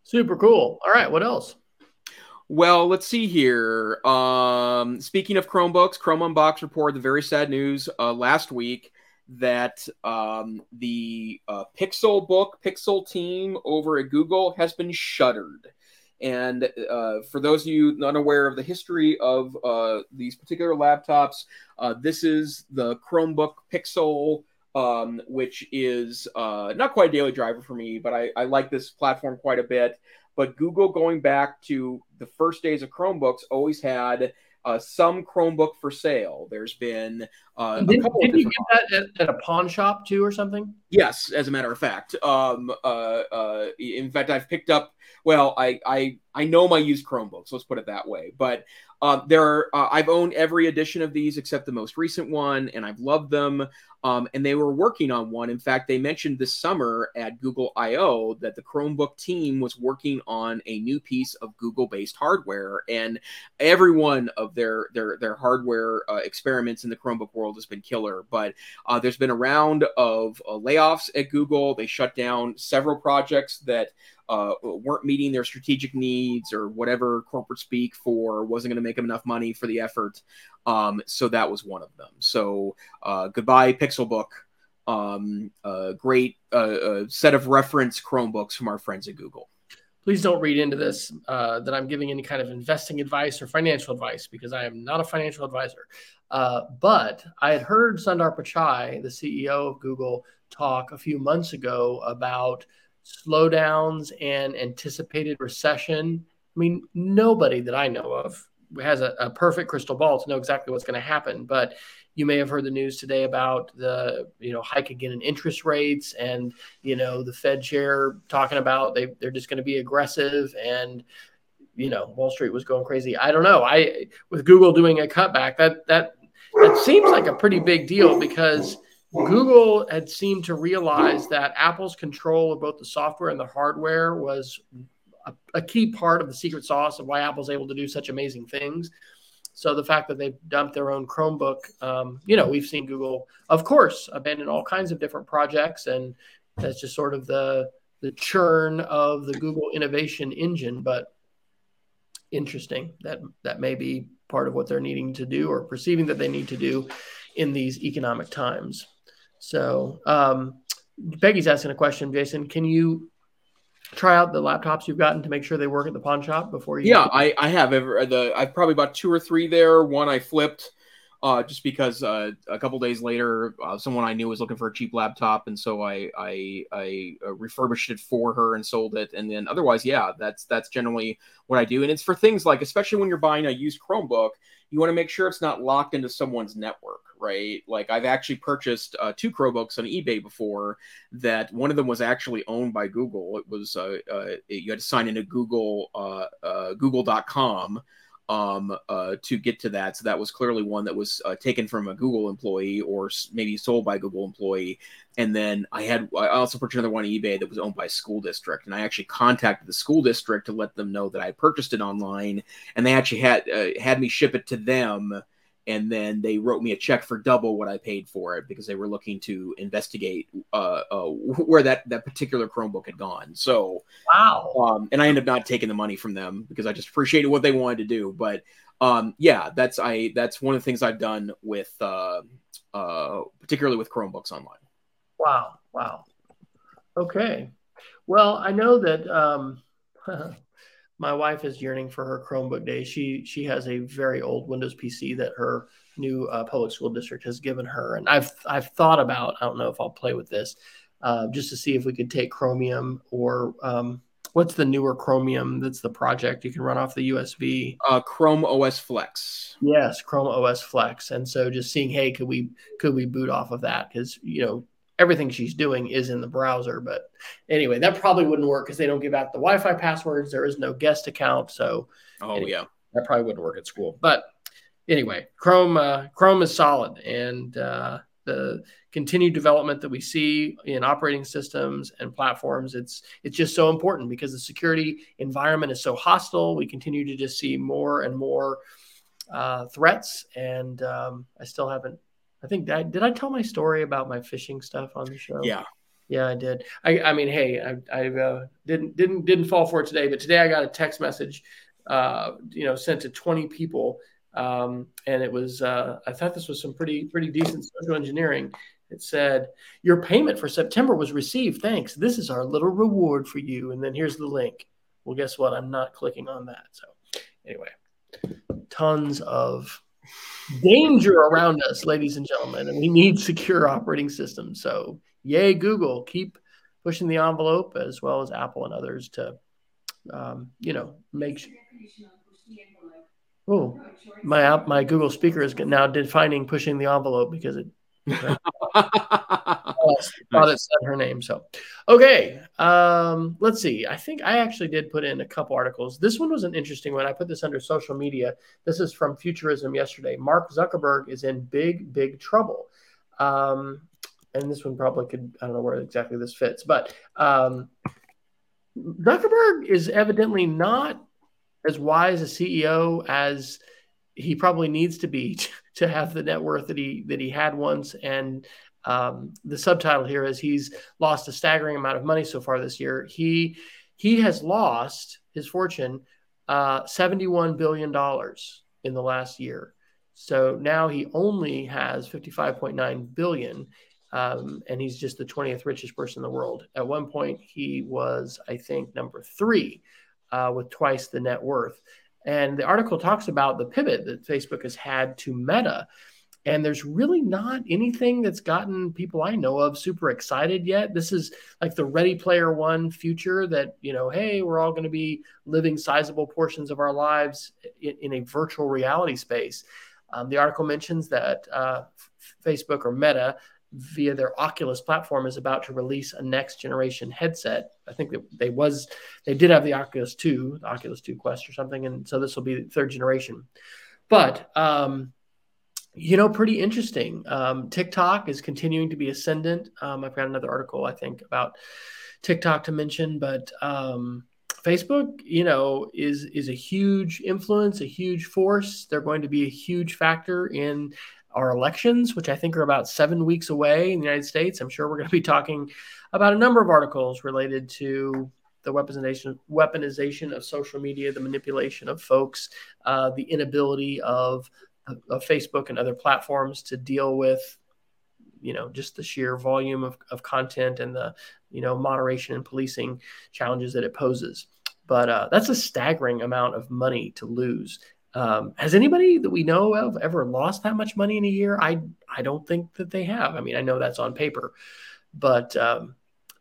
Super cool. All right, what else? Well, let's see here. Um, speaking of Chromebooks, Chrome Unboxed reported the very sad news uh, last week that um, the uh, Pixel book, Pixel team over at Google has been shuttered. And uh, for those of you not aware of the history of uh, these particular laptops, uh, this is the Chromebook Pixel, um, which is uh, not quite a daily driver for me, but I, I like this platform quite a bit. But Google, going back to the first days of Chromebooks, always had uh, some Chromebook for sale. There's been Uh, did, did you get that at, at, a pawn shop too, or something? Yes, as a matter of fact. Um, uh, uh, in fact, I've picked up. Well, I I I know my used Chromebooks. Let's put it that way. But uh, there, are, uh, I've owned every edition of these except the most recent one, and I've loved them. Um, and they were working on one. In fact, they mentioned this summer at Google I/O that the Chromebook team was working on a new piece of Google-based hardware, and every one of their their their hardware uh, experiments in the Chromebook world has been killer. But uh, there's been a round of uh, layoffs at Google. They shut down several projects that uh, weren't meeting their strategic needs or whatever corporate speak for wasn't going to make them enough money for the effort. Um, so that was one of them. So uh, goodbye Pixelbook. Um, a great uh, uh, set of reference Chromebooks from our friends at Google. Please don't read into this uh, that I'm giving any kind of investing advice or financial advice because I am not a financial advisor. Uh, but I had heard Sundar Pichai, the CEO of Google, talk a few months ago about slowdowns and anticipated recession. I mean, nobody that I know of has a, a perfect crystal ball to know exactly what's going to happen. But you may have heard the news today about the you know hike again in interest rates, and you know the Fed chair talking about they they're just going to be aggressive and you know Wall Street was going crazy. I don't know. I with Google doing a cutback that that that seems like a pretty big deal because Google had seemed to realize that Apple's control of both the software and the hardware was a, a key part of the secret sauce of why Apple's able to do such amazing things. So the fact that they've dumped their own Chromebook, um, you know, we've seen Google, of course, abandon all kinds of different projects, and that's just sort of the the churn of the Google innovation engine. But interesting that that may be part of what they're needing to do or perceiving that they need to do in these economic times. So um, Peggy's asking a question, Jason. Can you try out the laptops you've gotten to make sure they work at the pawn shop before you? Yeah, I, I have. Ever, the I've probably bought two or three there. One I flipped. Uh, just because uh, a couple days later, uh, someone I knew was looking for a cheap laptop, and so I I, I uh, refurbished it for her and sold it. And then otherwise, yeah, that's that's generally what I do. And it's for things like, especially when you're buying a used Chromebook, you want to make sure it's not locked into someone's network right? Like I've actually purchased uh, two Chromebooks on eBay before. That one of them was actually owned by Google. It was uh, uh, you had to sign into Google uh, uh, Google.com um, uh, to get to that. So that was clearly one that was uh, taken from a Google employee or maybe sold by Google employee. And then I had I also purchased another one on eBay that was owned by a school district, and I actually contacted the school district to let them know that I purchased it online, and they actually had had me ship it to them and then they wrote me a check for double what I paid for it because they were looking to investigate uh, uh, where that that particular Chromebook had gone. So wow, um, and I ended up not taking the money from them because I just appreciated what they wanted to do. But um, yeah, that's I that's one of the things I've done with uh, uh, particularly with Chromebooks online. Wow, wow. Okay, well I know that. Um, my wife is yearning for her Chromebook days. She she has a very old Windows PC that her new uh, public school district has given her, and I've I've thought about I don't know if I'll play with this, uh, just to see if we could take Chromium or um, what's the newer Chromium that's the project you can run off the USB. Uh, Chrome OS Flex. Yes, Chrome OS Flex, and so just seeing hey could we could we boot off of that because you know everything she's doing is in the browser. But anyway, that probably wouldn't work because they don't give out the Wi-Fi passwords. There is no guest account, so oh anyway, yeah, that probably wouldn't work at school. But anyway, Chrome uh, Chrome is solid, and uh, the continued development that we see in operating systems and platforms it's it's just so important because the security environment is so hostile. We continue to just see more and more uh, threats, and um, I still haven't I think that did I tell my story about my phishing stuff on the show? Yeah. Yeah, I did. I, I mean, hey, I, I uh, didn't didn't didn't fall for it today, but today I got a text message, uh, you know, sent to 20 people, um, and it was uh, I thought this was some pretty pretty decent social engineering. It said your payment for September was received. Thanks. This is our little reward for you, and then here's the link. Well, guess what? I'm not clicking on that. So, anyway, tons of danger around us, ladies and gentlemen, and we need secure operating systems. So, yay, Google, keep pushing the envelope as well as Apple and others to, um, you know, make. sure. Oh, my app, my Google speaker is now defining pushing the envelope because it thought it said her name. So, okay, um, let's see. I think I actually did put in a couple articles. This one was an interesting one. I put this under social media. This is from Futurism yesterday. Mark Zuckerberg is in big, big trouble. Um, and this one probably could, I don't know where exactly this fits, but um, Zuckerberg is evidently not as wise a CEO as he probably needs to be to have the net worth that he that he had once and um, the subtitle here is he's lost a staggering amount of money so far this year. He he has lost his fortune uh, 71 billion dollars in the last year. So now he only has 55.9 billion, um, and he's just the 20th richest person in the world. At one point, he was, I think, number three uh, with twice the net worth. And the article talks about the pivot that Facebook has had to Meta. And there's really not anything that's gotten people I know of super excited yet. This is like the Ready Player One future that, you know, hey, we're all going to be living sizable portions of our lives in, in a virtual reality space. Um, the article mentions that uh, Facebook or Meta via their Oculus platform is about to release a next generation headset. I think they was they did have the Oculus 2, the Oculus 2 Quest or something, and so this will be third generation. But um, you know, pretty interesting. Um, TikTok is continuing to be ascendant. Um, I've got another article I think about TikTok to mention, but um, Facebook, you know, is is a huge influence, a huge force. They're going to be a huge factor in our elections, which I think are about seven weeks away in the United States. I'm sure we're going to be talking about a number of articles related to the weaponization weaponization of social media, the manipulation of folks, uh, the inability of, of Facebook and other platforms to deal with, you know, just the sheer volume of, of content and the, you know, moderation and policing challenges that it poses. But uh, that's a staggering amount of money to lose. Um, has anybody that we know of ever lost that much money in a year? I I don't think that they have. I mean, I know that's on paper, but um,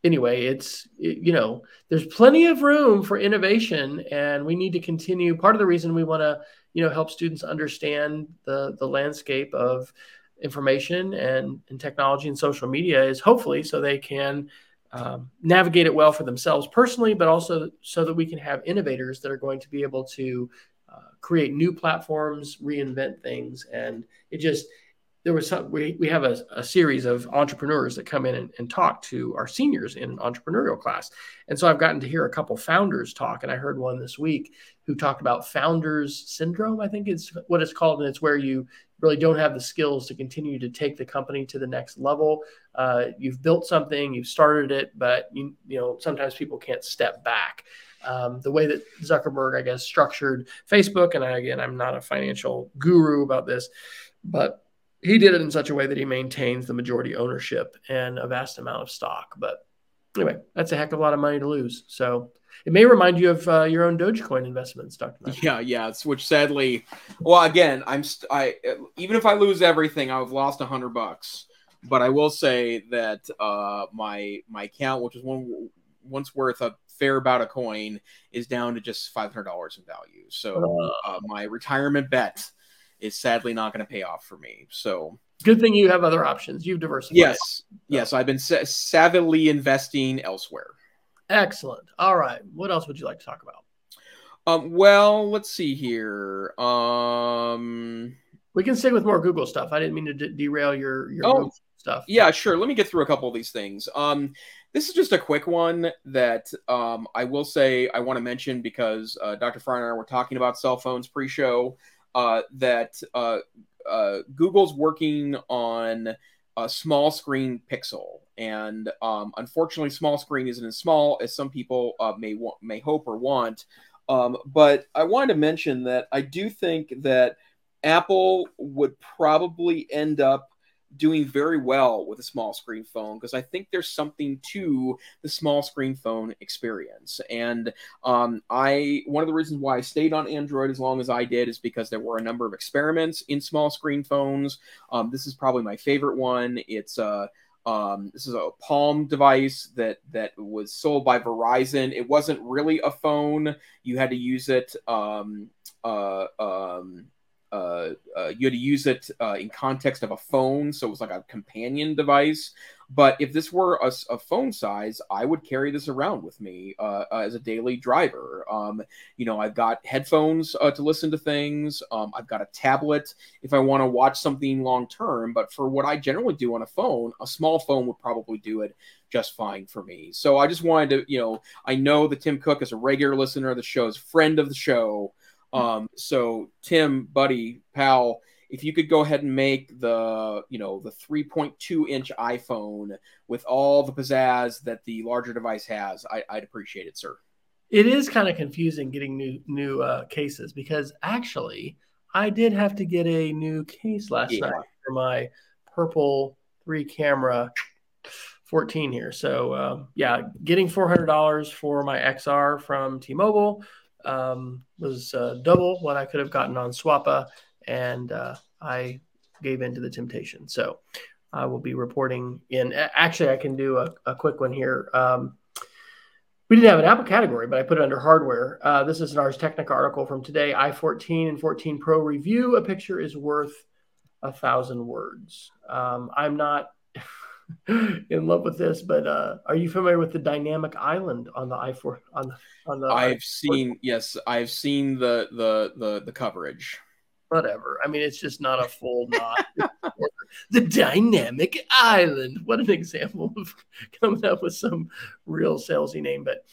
anyway, it's it, you know there's plenty of room for innovation, and we need to continue. Part of the reason we want to you know help students understand the the landscape of information and, and technology and social media is hopefully so they can um, navigate it well for themselves personally, but also so that we can have innovators that are going to be able to uh, create new platforms, reinvent things, and it just there was some we, we have a, a series of entrepreneurs that come in and, and, talk to our seniors in an entrepreneurial class and so i've gotten to hear a couple founders talk and i heard one this week who talked about founders syndrome i think it's what it's called and it's where you really don't have the skills to continue to take the company to the next level uh, you've built something you've started it but you, you know sometimes people can't step back um, the way that Zuckerberg, I guess, structured Facebook. And I, again, I'm not a financial guru about this, but he did it in such a way that he maintains the majority ownership and a vast amount of stock. But anyway, that's a heck of a lot of money to lose. So it may remind you of uh, your own Dogecoin investments, Doctor. Yeah, yeah. Which sadly, well, again, I'm st- I even if I lose everything, I've lost a hundred bucks. But I will say that uh, my my account, which is one once worth a fair about a coin is down to just $500 in value. So uh, my retirement bet is sadly not going to pay off for me. So good thing you have other options. You've diversified. Yes. Yes. I've been sa- savvily investing elsewhere. Excellent. All right. What else would you like to talk about? Um, well, let's see here. Um, we can stick with more Google stuff. I didn't mean to d- derail your your oh, stuff. Yeah, sure. Let me get through a couple of these things. Um, this is just a quick one that um, I will say I want to mention because uh, Dr. Fry and I were talking about cell phones pre-show. Uh, that uh, uh Google's working on a small screen Pixel, and um, unfortunately, small screen isn't as small as some people uh, may want, may hope or want. Um, but I wanted to mention that I do think that Apple would probably end up doing very well with a small screen phone because I think there's something to the small screen phone experience. And um, I one of the reasons why I stayed on Android as long as I did is because there were a number of experiments in small screen phones. Um, this is probably my favorite one. It's uh, um, this is a Palm device that that was sold by Verizon. It wasn't really a phone. You had to use it. Um, uh, um, uh, uh, you had to use it uh, in context of a phone, so it was like a companion device. But if this were a, a phone size, I would carry this around with me uh, uh, as a daily driver. Um, you know, I've got headphones to listen to things. Um, I've got a tablet if I want to watch something long term. But for what I generally do on a phone, a small phone would probably do it just fine for me. So I just wanted to, you know, I know that Tim Cook is a regular listener of the show, is friend of the show. Um, so Tim, buddy, pal, if you could go ahead and make the you know the 3.2 inch iphone with all the pizzazz that the larger device has I, would appreciate it sir it is kind of confusing getting new new uh, cases because actually i did have to get a new case last yeah. night for my purple three camera 14 here so um, yeah getting $400 for my xr from t-mobile um, was uh, double what i could have gotten on swappa and uh, I gave in to the temptation. So I will be reporting in. Actually, I can do a, a quick one here. Um, we didn't have an Apple category, but I put it under hardware. Uh, this is an Ars Technica article from today. i14 and 14 Pro review. A picture is worth a thousand words. Um, I'm not in love with this, but uh, are you familiar with the dynamic island on the i4 on the on the? I've I-4? seen yes, I've seen the the the the coverage whatever. I mean, it's just not a full knot. the dynamic island. What an example of coming up with some real salesy name. But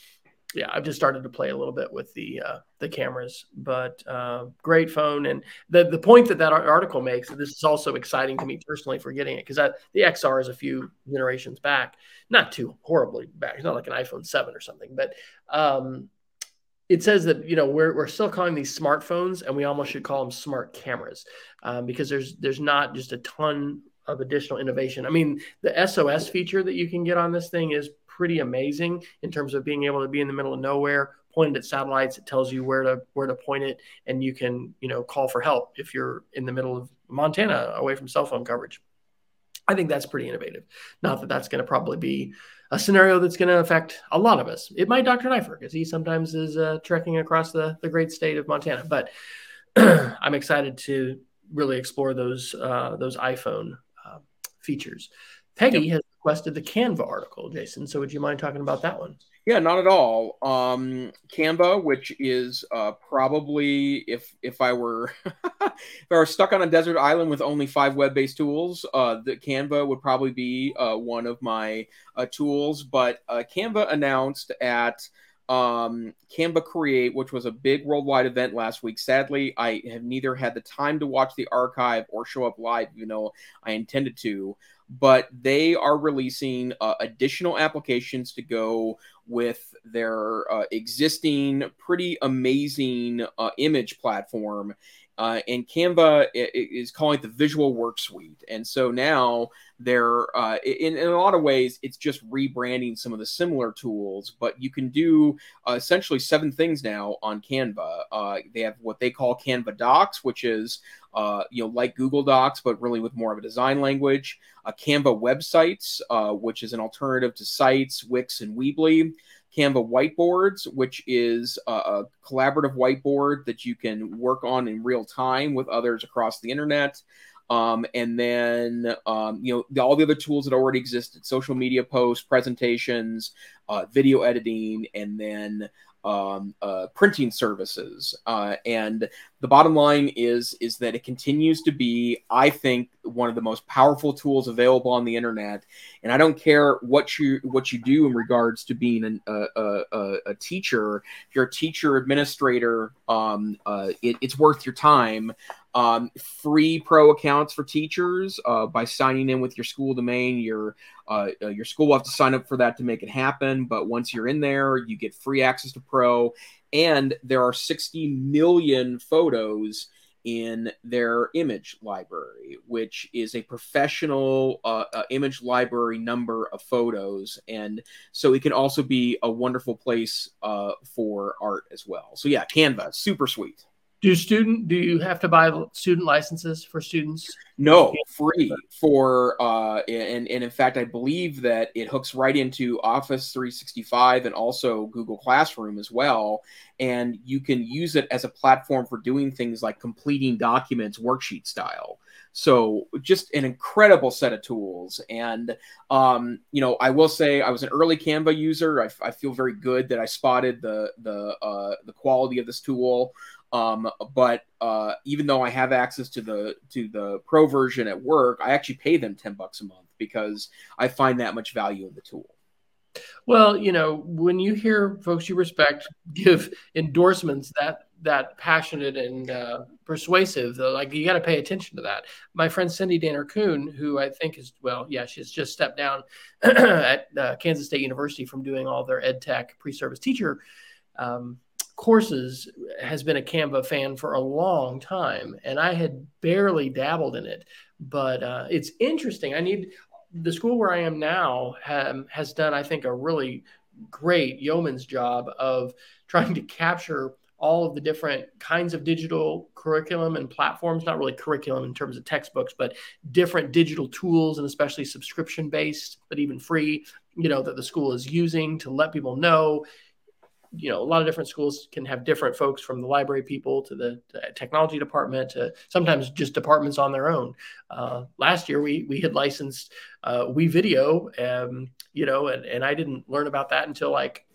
yeah, I've just started to play a little bit with the uh, the cameras. But uh, great phone, and the the point that that article makes. This is also exciting to me personally for getting it because the XR is a few generations back, not too horribly back. It's not like an iPhone seven or something, but um, it says that you know we're, we're still calling these smartphones and we almost should call them smart cameras um, because there's there's not just a ton of additional innovation i mean the sos feature that you can get on this thing is pretty amazing in terms of being able to be in the middle of nowhere pointed at satellites it tells you where to where to point it and you can you know call for help if you're in the middle of montana away from cell phone coverage i think that's pretty innovative not that that's going to probably be a scenario that's going to affect a lot of us. It might Dr. Neiffer because he sometimes is uh, trekking across the, the great state of Montana. But I'm excited to really explore those uh, those iPhone uh, features. Peggy yep. has requested the Canva article, Jason. So would you mind talking about that one? Yeah, not at all. Um, Canva, which is uh, probably if if I were if I were stuck on a desert island with only five web-based tools, uh, the Canva would probably be uh, one of my uh, tools. But uh, Canva announced at um, Canva Create, which was a big worldwide event last week. Sadly, I have neither had the time to watch the archive or show up live, even though I intended to but they are releasing uh, additional applications to go with their uh, existing pretty amazing uh, image platform. Uh, and Canva is calling it the Visual Work Suite. And so now they're, uh, in, in a lot of ways, it's just rebranding some of the similar tools, but you can do uh, essentially seven things now on Canva. they have what they call Canva Docs, which is uh, you know, like Google Docs, but really with more of a design language. Uh, Canva websites, uh, which is an alternative to Sites, Wix, and Weebly. Canva whiteboards, which is a, collaborative whiteboard that you can work on in real time with others across the internet. Um, and then um, you know the, all the other tools that already existed: social media posts, presentations, uh, video editing, and then um, uh, printing services. Uh, and the bottom line is is that it continues to be, I think, one of the most powerful tools available on the internet. And I don't care what you what you do in regards to being an, a, a, a, teacher. If you're a teacher administrator, um, uh, it, it's worth your time um, free pro accounts for teachers uh, by signing in with your school domain. Your uh, uh, your school will have to sign up for that to make it happen. But once you're in there, you get free access to pro, and there are 60 million photos in their image library, which is a professional uh, uh, image library number of photos. And so it can also be a wonderful place uh, for art as well. So, yeah, Canva, super sweet Do student do you have to buy student licenses for students? No, free for uh and and in fact I believe that it hooks right into Office 365 and also Google Classroom as well and you can use it as a platform for doing things like completing documents worksheet style. So just an incredible set of tools. And, um, you know, I will say I was an early Canva user. I, I feel very good that I spotted the, the, uh, the quality of this tool. Um, but uh, even though I have access to the to the pro version at work, I actually pay them ten bucks a month because I find that much value in the tool. Well, you know, when you hear folks you respect give endorsements that that passionate and uh, persuasive, like you got to pay attention to that. My friend Cyndi Danner-Kuhn, who I think is well, yeah, she's just stepped down at uh, Kansas State University from doing all their ed tech pre-service teacher um, courses, has been a Canva fan for a long time, and I had barely dabbled in it. But uh, it's interesting. I need the school where I am now um, has done, I think, a really great yeoman's job of trying to capture all of the different kinds of digital curriculum and platforms, not really curriculum in terms of textbooks, but different digital tools and especially subscription based, but even free, you know, that the school is using to let people know you know, a lot of different schools can have different folks from the library people to the, technology department to sometimes just departments on their own. Uh, last year, we we had licensed uh, WeVideo, um, you know, and, and I didn't learn about that until like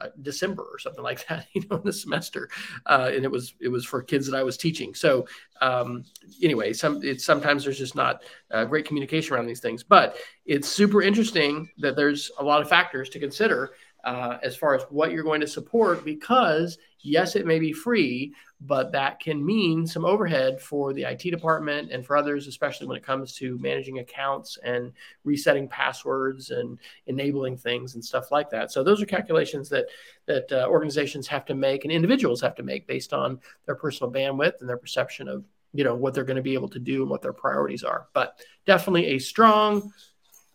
uh, December or something like that, you know, in the semester, uh, and it was it was for kids that I was teaching. So um, anyway, some it's sometimes there's just not uh, great communication around these things, but it's super interesting that there's a lot of factors to consider uh, as far as what you're going to support because yes it may be free but that can mean some overhead for the IT department and for others especially when it comes to managing accounts and resetting passwords and enabling things and stuff like that. So those are calculations that that uh, organizations have to make and individuals have to make based on their personal bandwidth and their perception of you know what they're going to be able to do and what their priorities are. But definitely a strong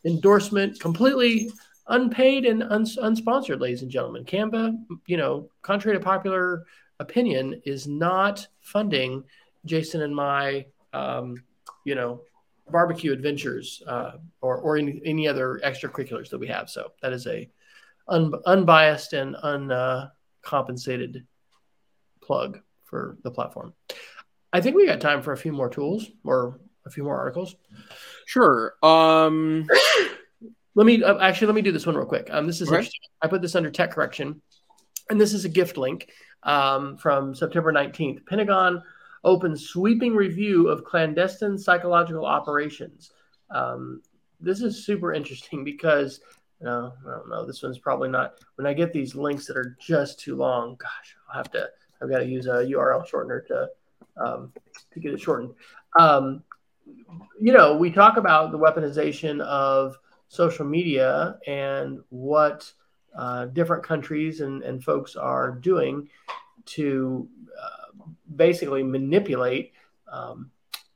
endorsement completely unpaid and uns- unsponsored, ladies and gentlemen. Canva, you know, contrary to popular opinion, is not funding Jason and my, um, you know, barbecue adventures uh, or or any, any, other extracurriculars that we have. So that is a un- unbiased and uncompensated uh, plug for the platform. I think we got time for a few more tools or a few more articles. Sure. Um Let me uh, actually let me do this one real quick. Um, this is okay. I put this under tech correction, and this is a gift link um, from September 19th. Pentagon opens sweeping review of clandestine psychological operations. Um, this is super interesting because no, I don't know. This one's probably not. When I get these links that are just too long, gosh, I'll have to. I've got to use a URL shortener to um, to get it shortened. Um, you know, we talk about the weaponization of social media and what uh, different countries and, and folks are doing to uh, basically manipulate um,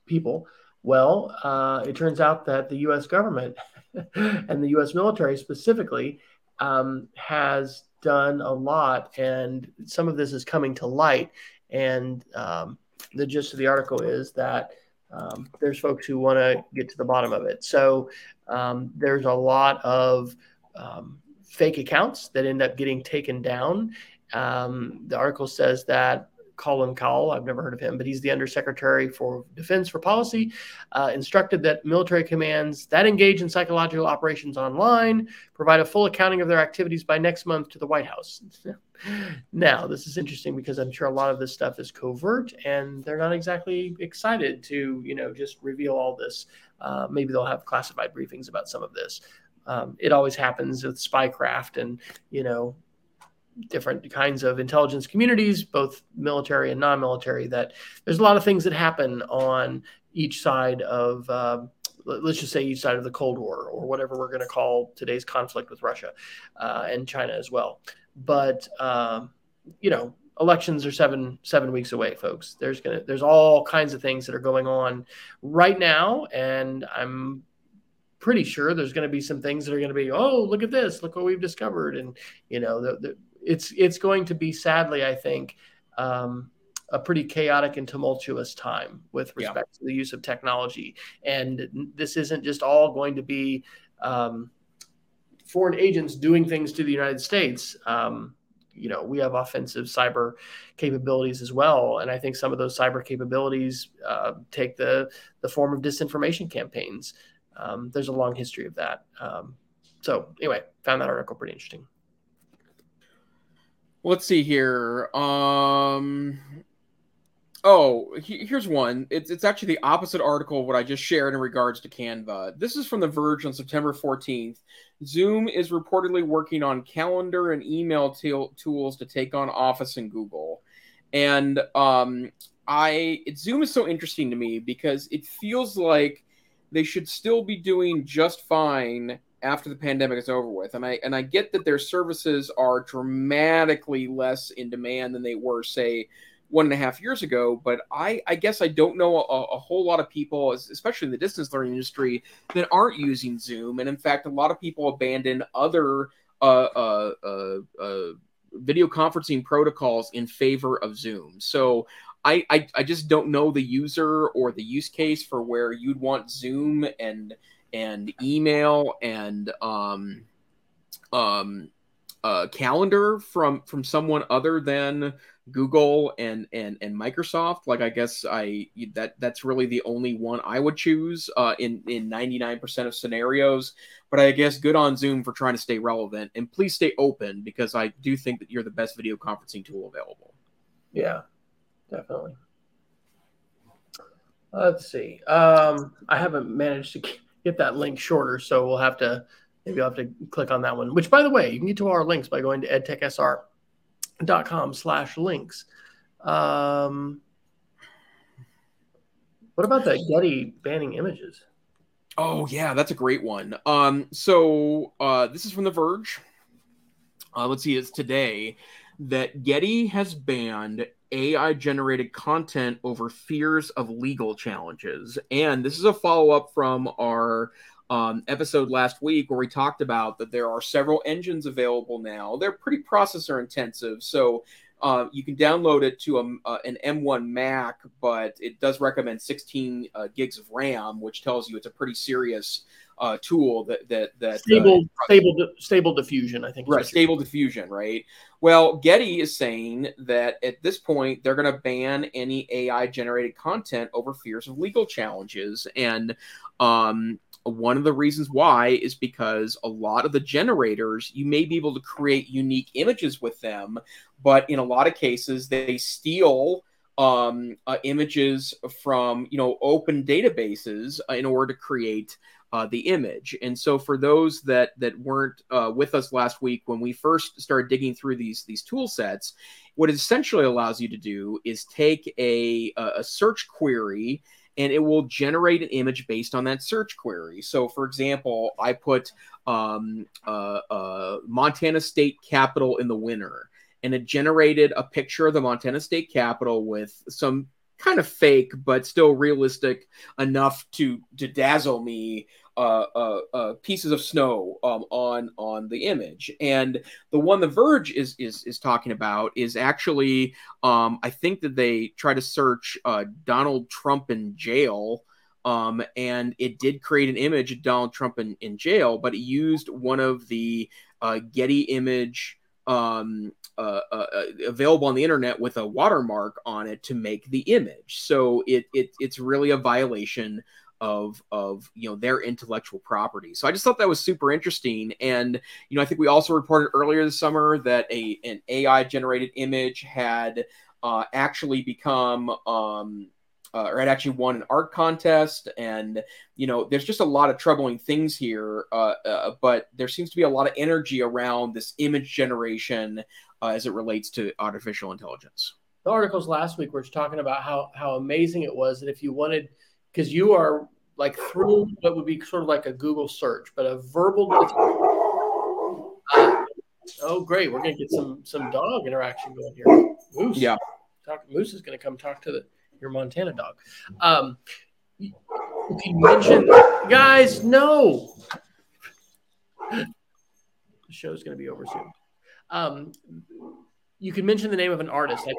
people. Well, uh, it turns out that the US government and the US military specifically um, has done a lot, and some of this is coming to light. And um, the gist of the article is that um, there's folks who want to get to the bottom of it. So um, there's a lot of um, fake accounts that end up getting taken down. Um, the article says that Colin Kahl, I've never heard of him, but he's the Undersecretary for Defense for Policy, uh, instructed that military commands that engage in psychological operations online provide a full accounting of their activities by next month to the White House. Now, this is interesting because I'm sure a lot of this stuff is covert, and they're not exactly excited to, you know, just reveal all this. Uh, maybe they'll have classified briefings about some of this. Um, it always happens with spycraft and you know different kinds of intelligence communities, both military and non-military. That there's a lot of things that happen on each side of. Uh, let's just say each side of the Cold War, or whatever we're going to call today's conflict with Russia uh, and China as well. But um, you know, elections are seven seven weeks away, folks. There's gonna there's all kinds of things that are going on right now, and I'm pretty sure there's going to be some things that are going to be, oh, look at this, look what we've discovered, and you know, the, the, it's it's going to be sadly, I think, um, a pretty chaotic and tumultuous time with respect yeah. to the use of technology. And this isn't just all going to be um, foreign agents doing things to the United States. Um, you know, we have offensive cyber capabilities as well, and I think some of those cyber capabilities uh, take the the form of disinformation campaigns. Um, there's a long history of that. Um, so anyway, found that article pretty interesting. Let's see here. Um, oh, he, here's one. It's it's actually the opposite article of what I just shared in regards to Canva. This is from The Verge on September 14th. Zoom is reportedly working on calendar and email t- tools to take on Office and Google. And um, I it, Zoom is so interesting to me because it feels like they should still be doing just fine after the pandemic is over with. And I and I get that their services are dramatically less in demand than they were, say, one and a half years ago. But I, I guess I don't know a, a whole lot of people, especially in the distance learning industry, that aren't using Zoom. And in fact, a lot of people abandon other uh, uh, uh, uh video conferencing protocols in favor of Zoom. So I, I, I just don't know the user or the use case for where you'd want Zoom and and email and um, um, uh, calendar from from someone other than Google and and and Microsoft. Like I guess I that that's really the only one I would choose uh, in in ninety nine percent of scenarios. But I guess good on Zoom for trying to stay relevant and please stay open because I do think that you're the best video conferencing tool available. Yeah, definitely. Let's see. Um, I haven't managed to get that link shorter, so we'll have to maybe I'll have to click on that one. Which, by the way, you can get to our links by going to edtechsr.com slash links. Um, what about the Getty banning images? Oh yeah, that's a great one. Um, so uh, this is from The Verge. Uh, let's see, it's today that Getty has banned AI generated content over fears of legal challenges. And this is a follow up from our um, episode last week where we talked about that there are several engines available now. They're pretty processor intensive. So uh, you can download it to a, uh, an M1 Mac, but it does recommend 16 uh, gigs of RAM, which tells you it's a pretty serious uh, tool that that that uh, stable stable stable diffusion. I think right stable diffusion. Right. Well, Getty is saying that at this point they're going to ban any AI generated content over fears of legal challenges, and um, one of the reasons why is because a lot of the generators you may be able to create unique images with them, but in a lot of cases they steal um, uh, images from you know open databases in order to create uh, the image. And so for those that that weren't uh, with us last week when we first started digging through these these tool sets, what it essentially allows you to do is take a a search query and it will generate an image based on that search query. So, for example, I put um, uh, uh, Montana State Capitol in the winter, and it generated a picture of the Montana State Capitol with some kind of fake but still realistic enough to to dazzle me uh, uh, uh, pieces of snow um, on on the image and the one the verge is is is talking about is actually um, i think that they try to search uh, donald trump in jail um, and it did create an image of donald trump in, in jail but it used one of the uh, getty image um, available on the internet with a watermark on it to make the image. So it, it it's really a violation of of you know their intellectual property. So I just thought that was super interesting. And you know I think we also reported earlier this summer that a an AI generated image had uh, actually become um, uh, or had actually won an art contest. And, you know, there's just a lot of troubling things here. Uh, uh, but there seems to be a lot of energy around this image generation uh, as it relates to artificial intelligence. The articles last week were talking about how, how amazing it was that if you wanted, because you are like through what would be sort of like a Google search, but a verbal. oh, great! We're gonna get some some dog interaction going here. Moose. Yeah. Talk, Moose is gonna come talk to the your Montana dog. Um, you can mention, guys, no. The show's to be over soon. Um, you can mention the name of an artist like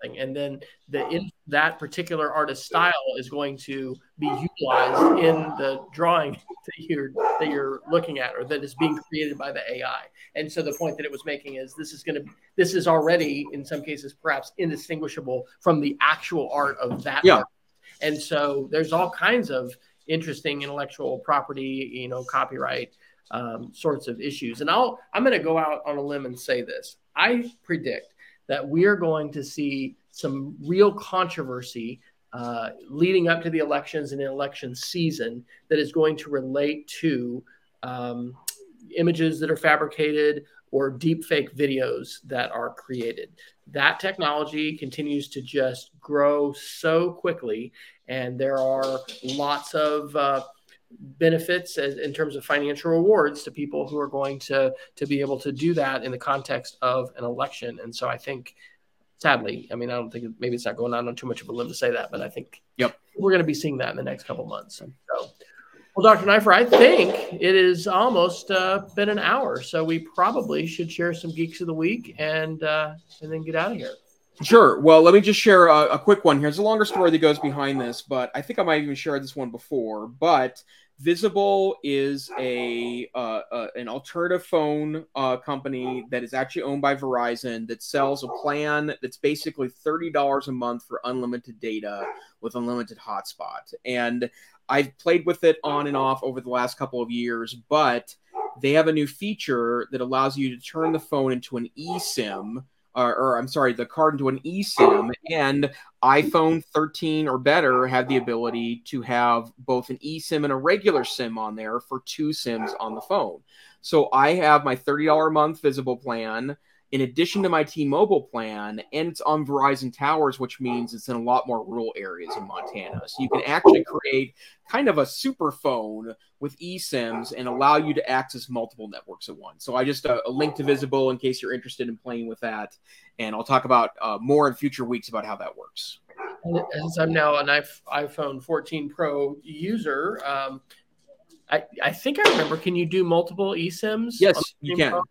something, and then the in, that particular artist style is going to be utilized in the drawing that you're that you're looking at, or that is being created by the AI. And so the point that it was making is this is going to this is already in some cases perhaps indistinguishable from the actual art of that. Yeah. Art. And so there's all kinds of interesting intellectual property, you know, copyright um, sorts of issues. And I'll I'm going to go out on a limb and say this. I predict that we are going to see some real controversy uh, leading up to the elections and election season that is going to relate to um, images that are fabricated or deep fake videos that are created. That technology continues to just grow so quickly, and there are lots of uh, benefits as, in terms of financial rewards to people who are going to to be able to do that in the context of an election. And so I think, sadly, I mean, I don't think maybe it's not going on on too much of a limb to say that, but I think yep we're going to be seeing that in the next couple months. So. Well, Dr. Neiffer, I think it is almost uh, been an hour, so we probably should share some geeks of the week and uh, and then get out of here. Sure. Well, let me just share a, a, quick one here. There's a longer story that goes behind this, but I think I might even share this one before. But Visible is a uh, uh, an alternative phone uh, company that is actually owned by Verizon that sells a plan that's basically thirty dollars a month for unlimited data with unlimited hotspot. And I've played with it on and off over the last couple of years, but they have a new feature that allows you to turn the phone into an eSIM or, or, I'm sorry, the card into an eSIM, and iPhone 13 or better have the ability to have both an eSIM and a regular SIM on there for two SIMs on the phone. So I have my $30 a month visible plan in addition to my T-Mobile plan, and it's on Verizon towers, which means it's in a lot more rural areas in Montana. So you can actually create kind of a super phone with eSIMs and allow you to access multiple networks at once. So I just uh, a link to Visible in case you're interested in playing with that, and I'll talk about uh, more in future weeks about how that works. Since I'm now an iPhone 14 Pro user, um, I, I think I remember. Can you do multiple eSIMs? Yes, you can. Pro?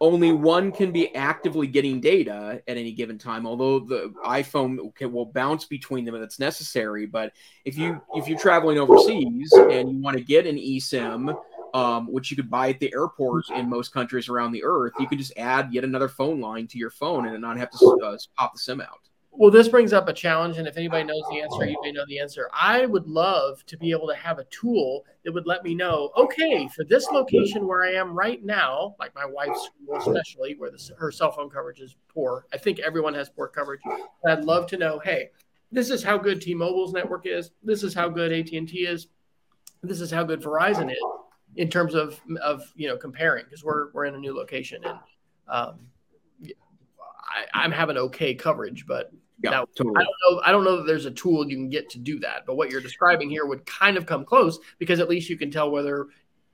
Only one can be actively getting data at any given time although the iphone can, will bounce between them if it's necessary but if you if you're traveling overseas and you want to get an esim um, which you could buy at the airport in most countries around the earth you could just add yet another phone line to your phone and not have to uh, pop the sim out well, this brings up a challenge, and if anybody knows the answer, you may know the answer. I would love to be able to have a tool that would let me know, okay, for this location where I am right now, like my wife's school, especially where the, her cell phone coverage is poor. I think everyone has poor coverage. But I'd love to know, hey, this is how good T-Mobile's network is. This is how good AT&T is. This is how good Verizon is in terms of of you know comparing because we're we're in a new location and um, I, am having okay coverage, but yeah, now, totally. I don't know. I don't know that there's a tool you can get to do that. But what you're describing here would kind of come close because at least you can tell whether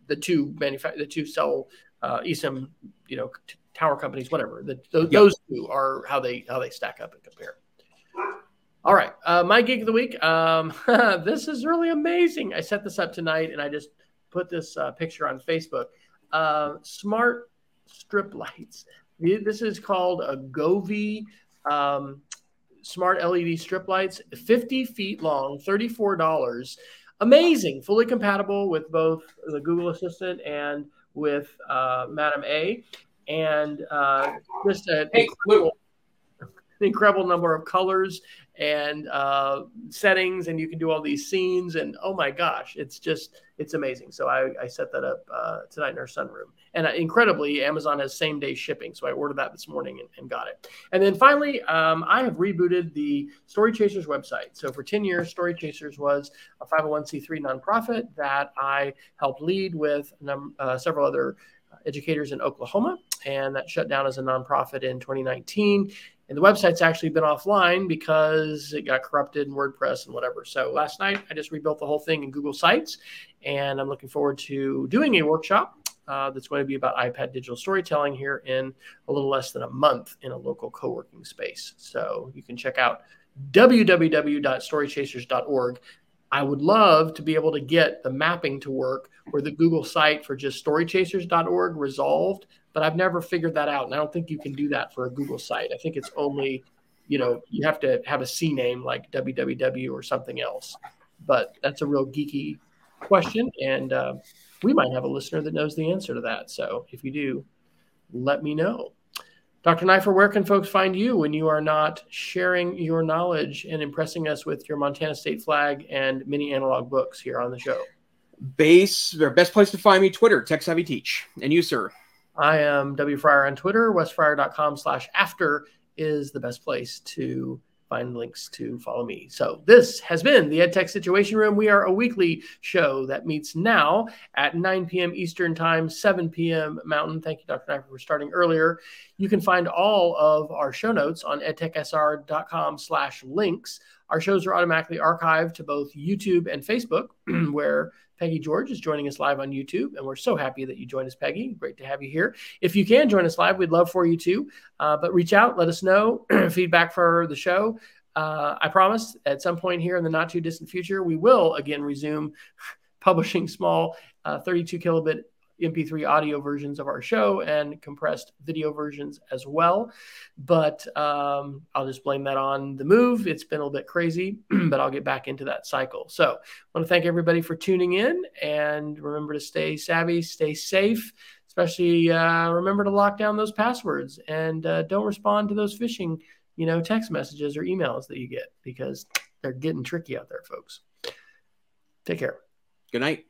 the two manufacture the two sell uh, eSIM, you know, t- tower companies, whatever. The, those, those two are how they how they stack up and compare. All right, uh, my gig of the week. Um, this is really amazing. I set this up tonight, and I just put this uh, picture on Facebook. Uh, smart strip lights. This is called a Govee um, smart LED strip lights, 50 feet long, $34. Amazing, fully compatible with both the Google Assistant and with uh, Madam A. And uh, just a hey, incredible, incredible number of colors and uh, settings, and you can do all these scenes. And oh my gosh, it's just it's amazing. So I, I set that up uh, tonight in our sunroom. And uh, incredibly, Amazon has same day shipping. So I ordered that this morning and, and got it. And then finally, um, I have rebooted the Story Chasers website. So for 10 years, Story Chasers was a 501c3 nonprofit that I helped lead with num- uh, several other educators in Oklahoma. And that shut down as a nonprofit in 2019 and the website's actually been offline because it got corrupted in WordPress and whatever. So last night I just rebuilt the whole thing in Google Sites, and I'm looking forward to doing a workshop uh, that's going to be about iPad digital storytelling here in a little less than a month in a local co-working space. So you can check out www.storychasers.org. I would love to be able to get the mapping to work where the Google site for just storychasers.org resolved but I've never figured that out. And I don't think you can do that for a Google site. I think it's only you know, you have to have a CNAME like www or something else. But that's a real geeky question, and uh, we might have a listener that knows the answer to that. So if you do, let me know. Dr. Neiffer, where can folks find you when you are not sharing your knowledge and impressing us with your Montana State flag and mini analog books here on the show? Base, their best place to find me, Twitter, Tech Savvy Teach. And you, sir? I am W Fryer on Twitter. Wesfryer.com slash after is the best place to find links to follow me. So this has been the EdTech Situation Room. We are a weekly show that meets now at 9 p.m. Eastern Time, 7 p.m. Mountain. Thank you, Dr. Neiffer, for starting earlier. You can find all of our show notes on edtechsr.com slash links. Our shows are automatically archived to both YouTube and Facebook, where Peggy George is joining us live on YouTube, and we're so happy that you joined us, Peggy. Great to have you here. If you can join us live, we'd love for you to. Uh, but reach out, let us know feedback for the show. Uh, I promise at some point here in the not too distant future, we will again resume publishing small uh, 32 kilobit MP3 audio versions of our show and compressed video versions as well. But um, I'll just blame that on the move. It's been a little bit crazy, but I'll get back into that cycle. So I want to thank everybody for tuning in and remember to stay savvy, stay safe. Especially uh, remember to lock down those passwords and uh, don't respond to those phishing, you know, text messages or emails that you get because they're getting tricky out there, folks. Take care. Good night.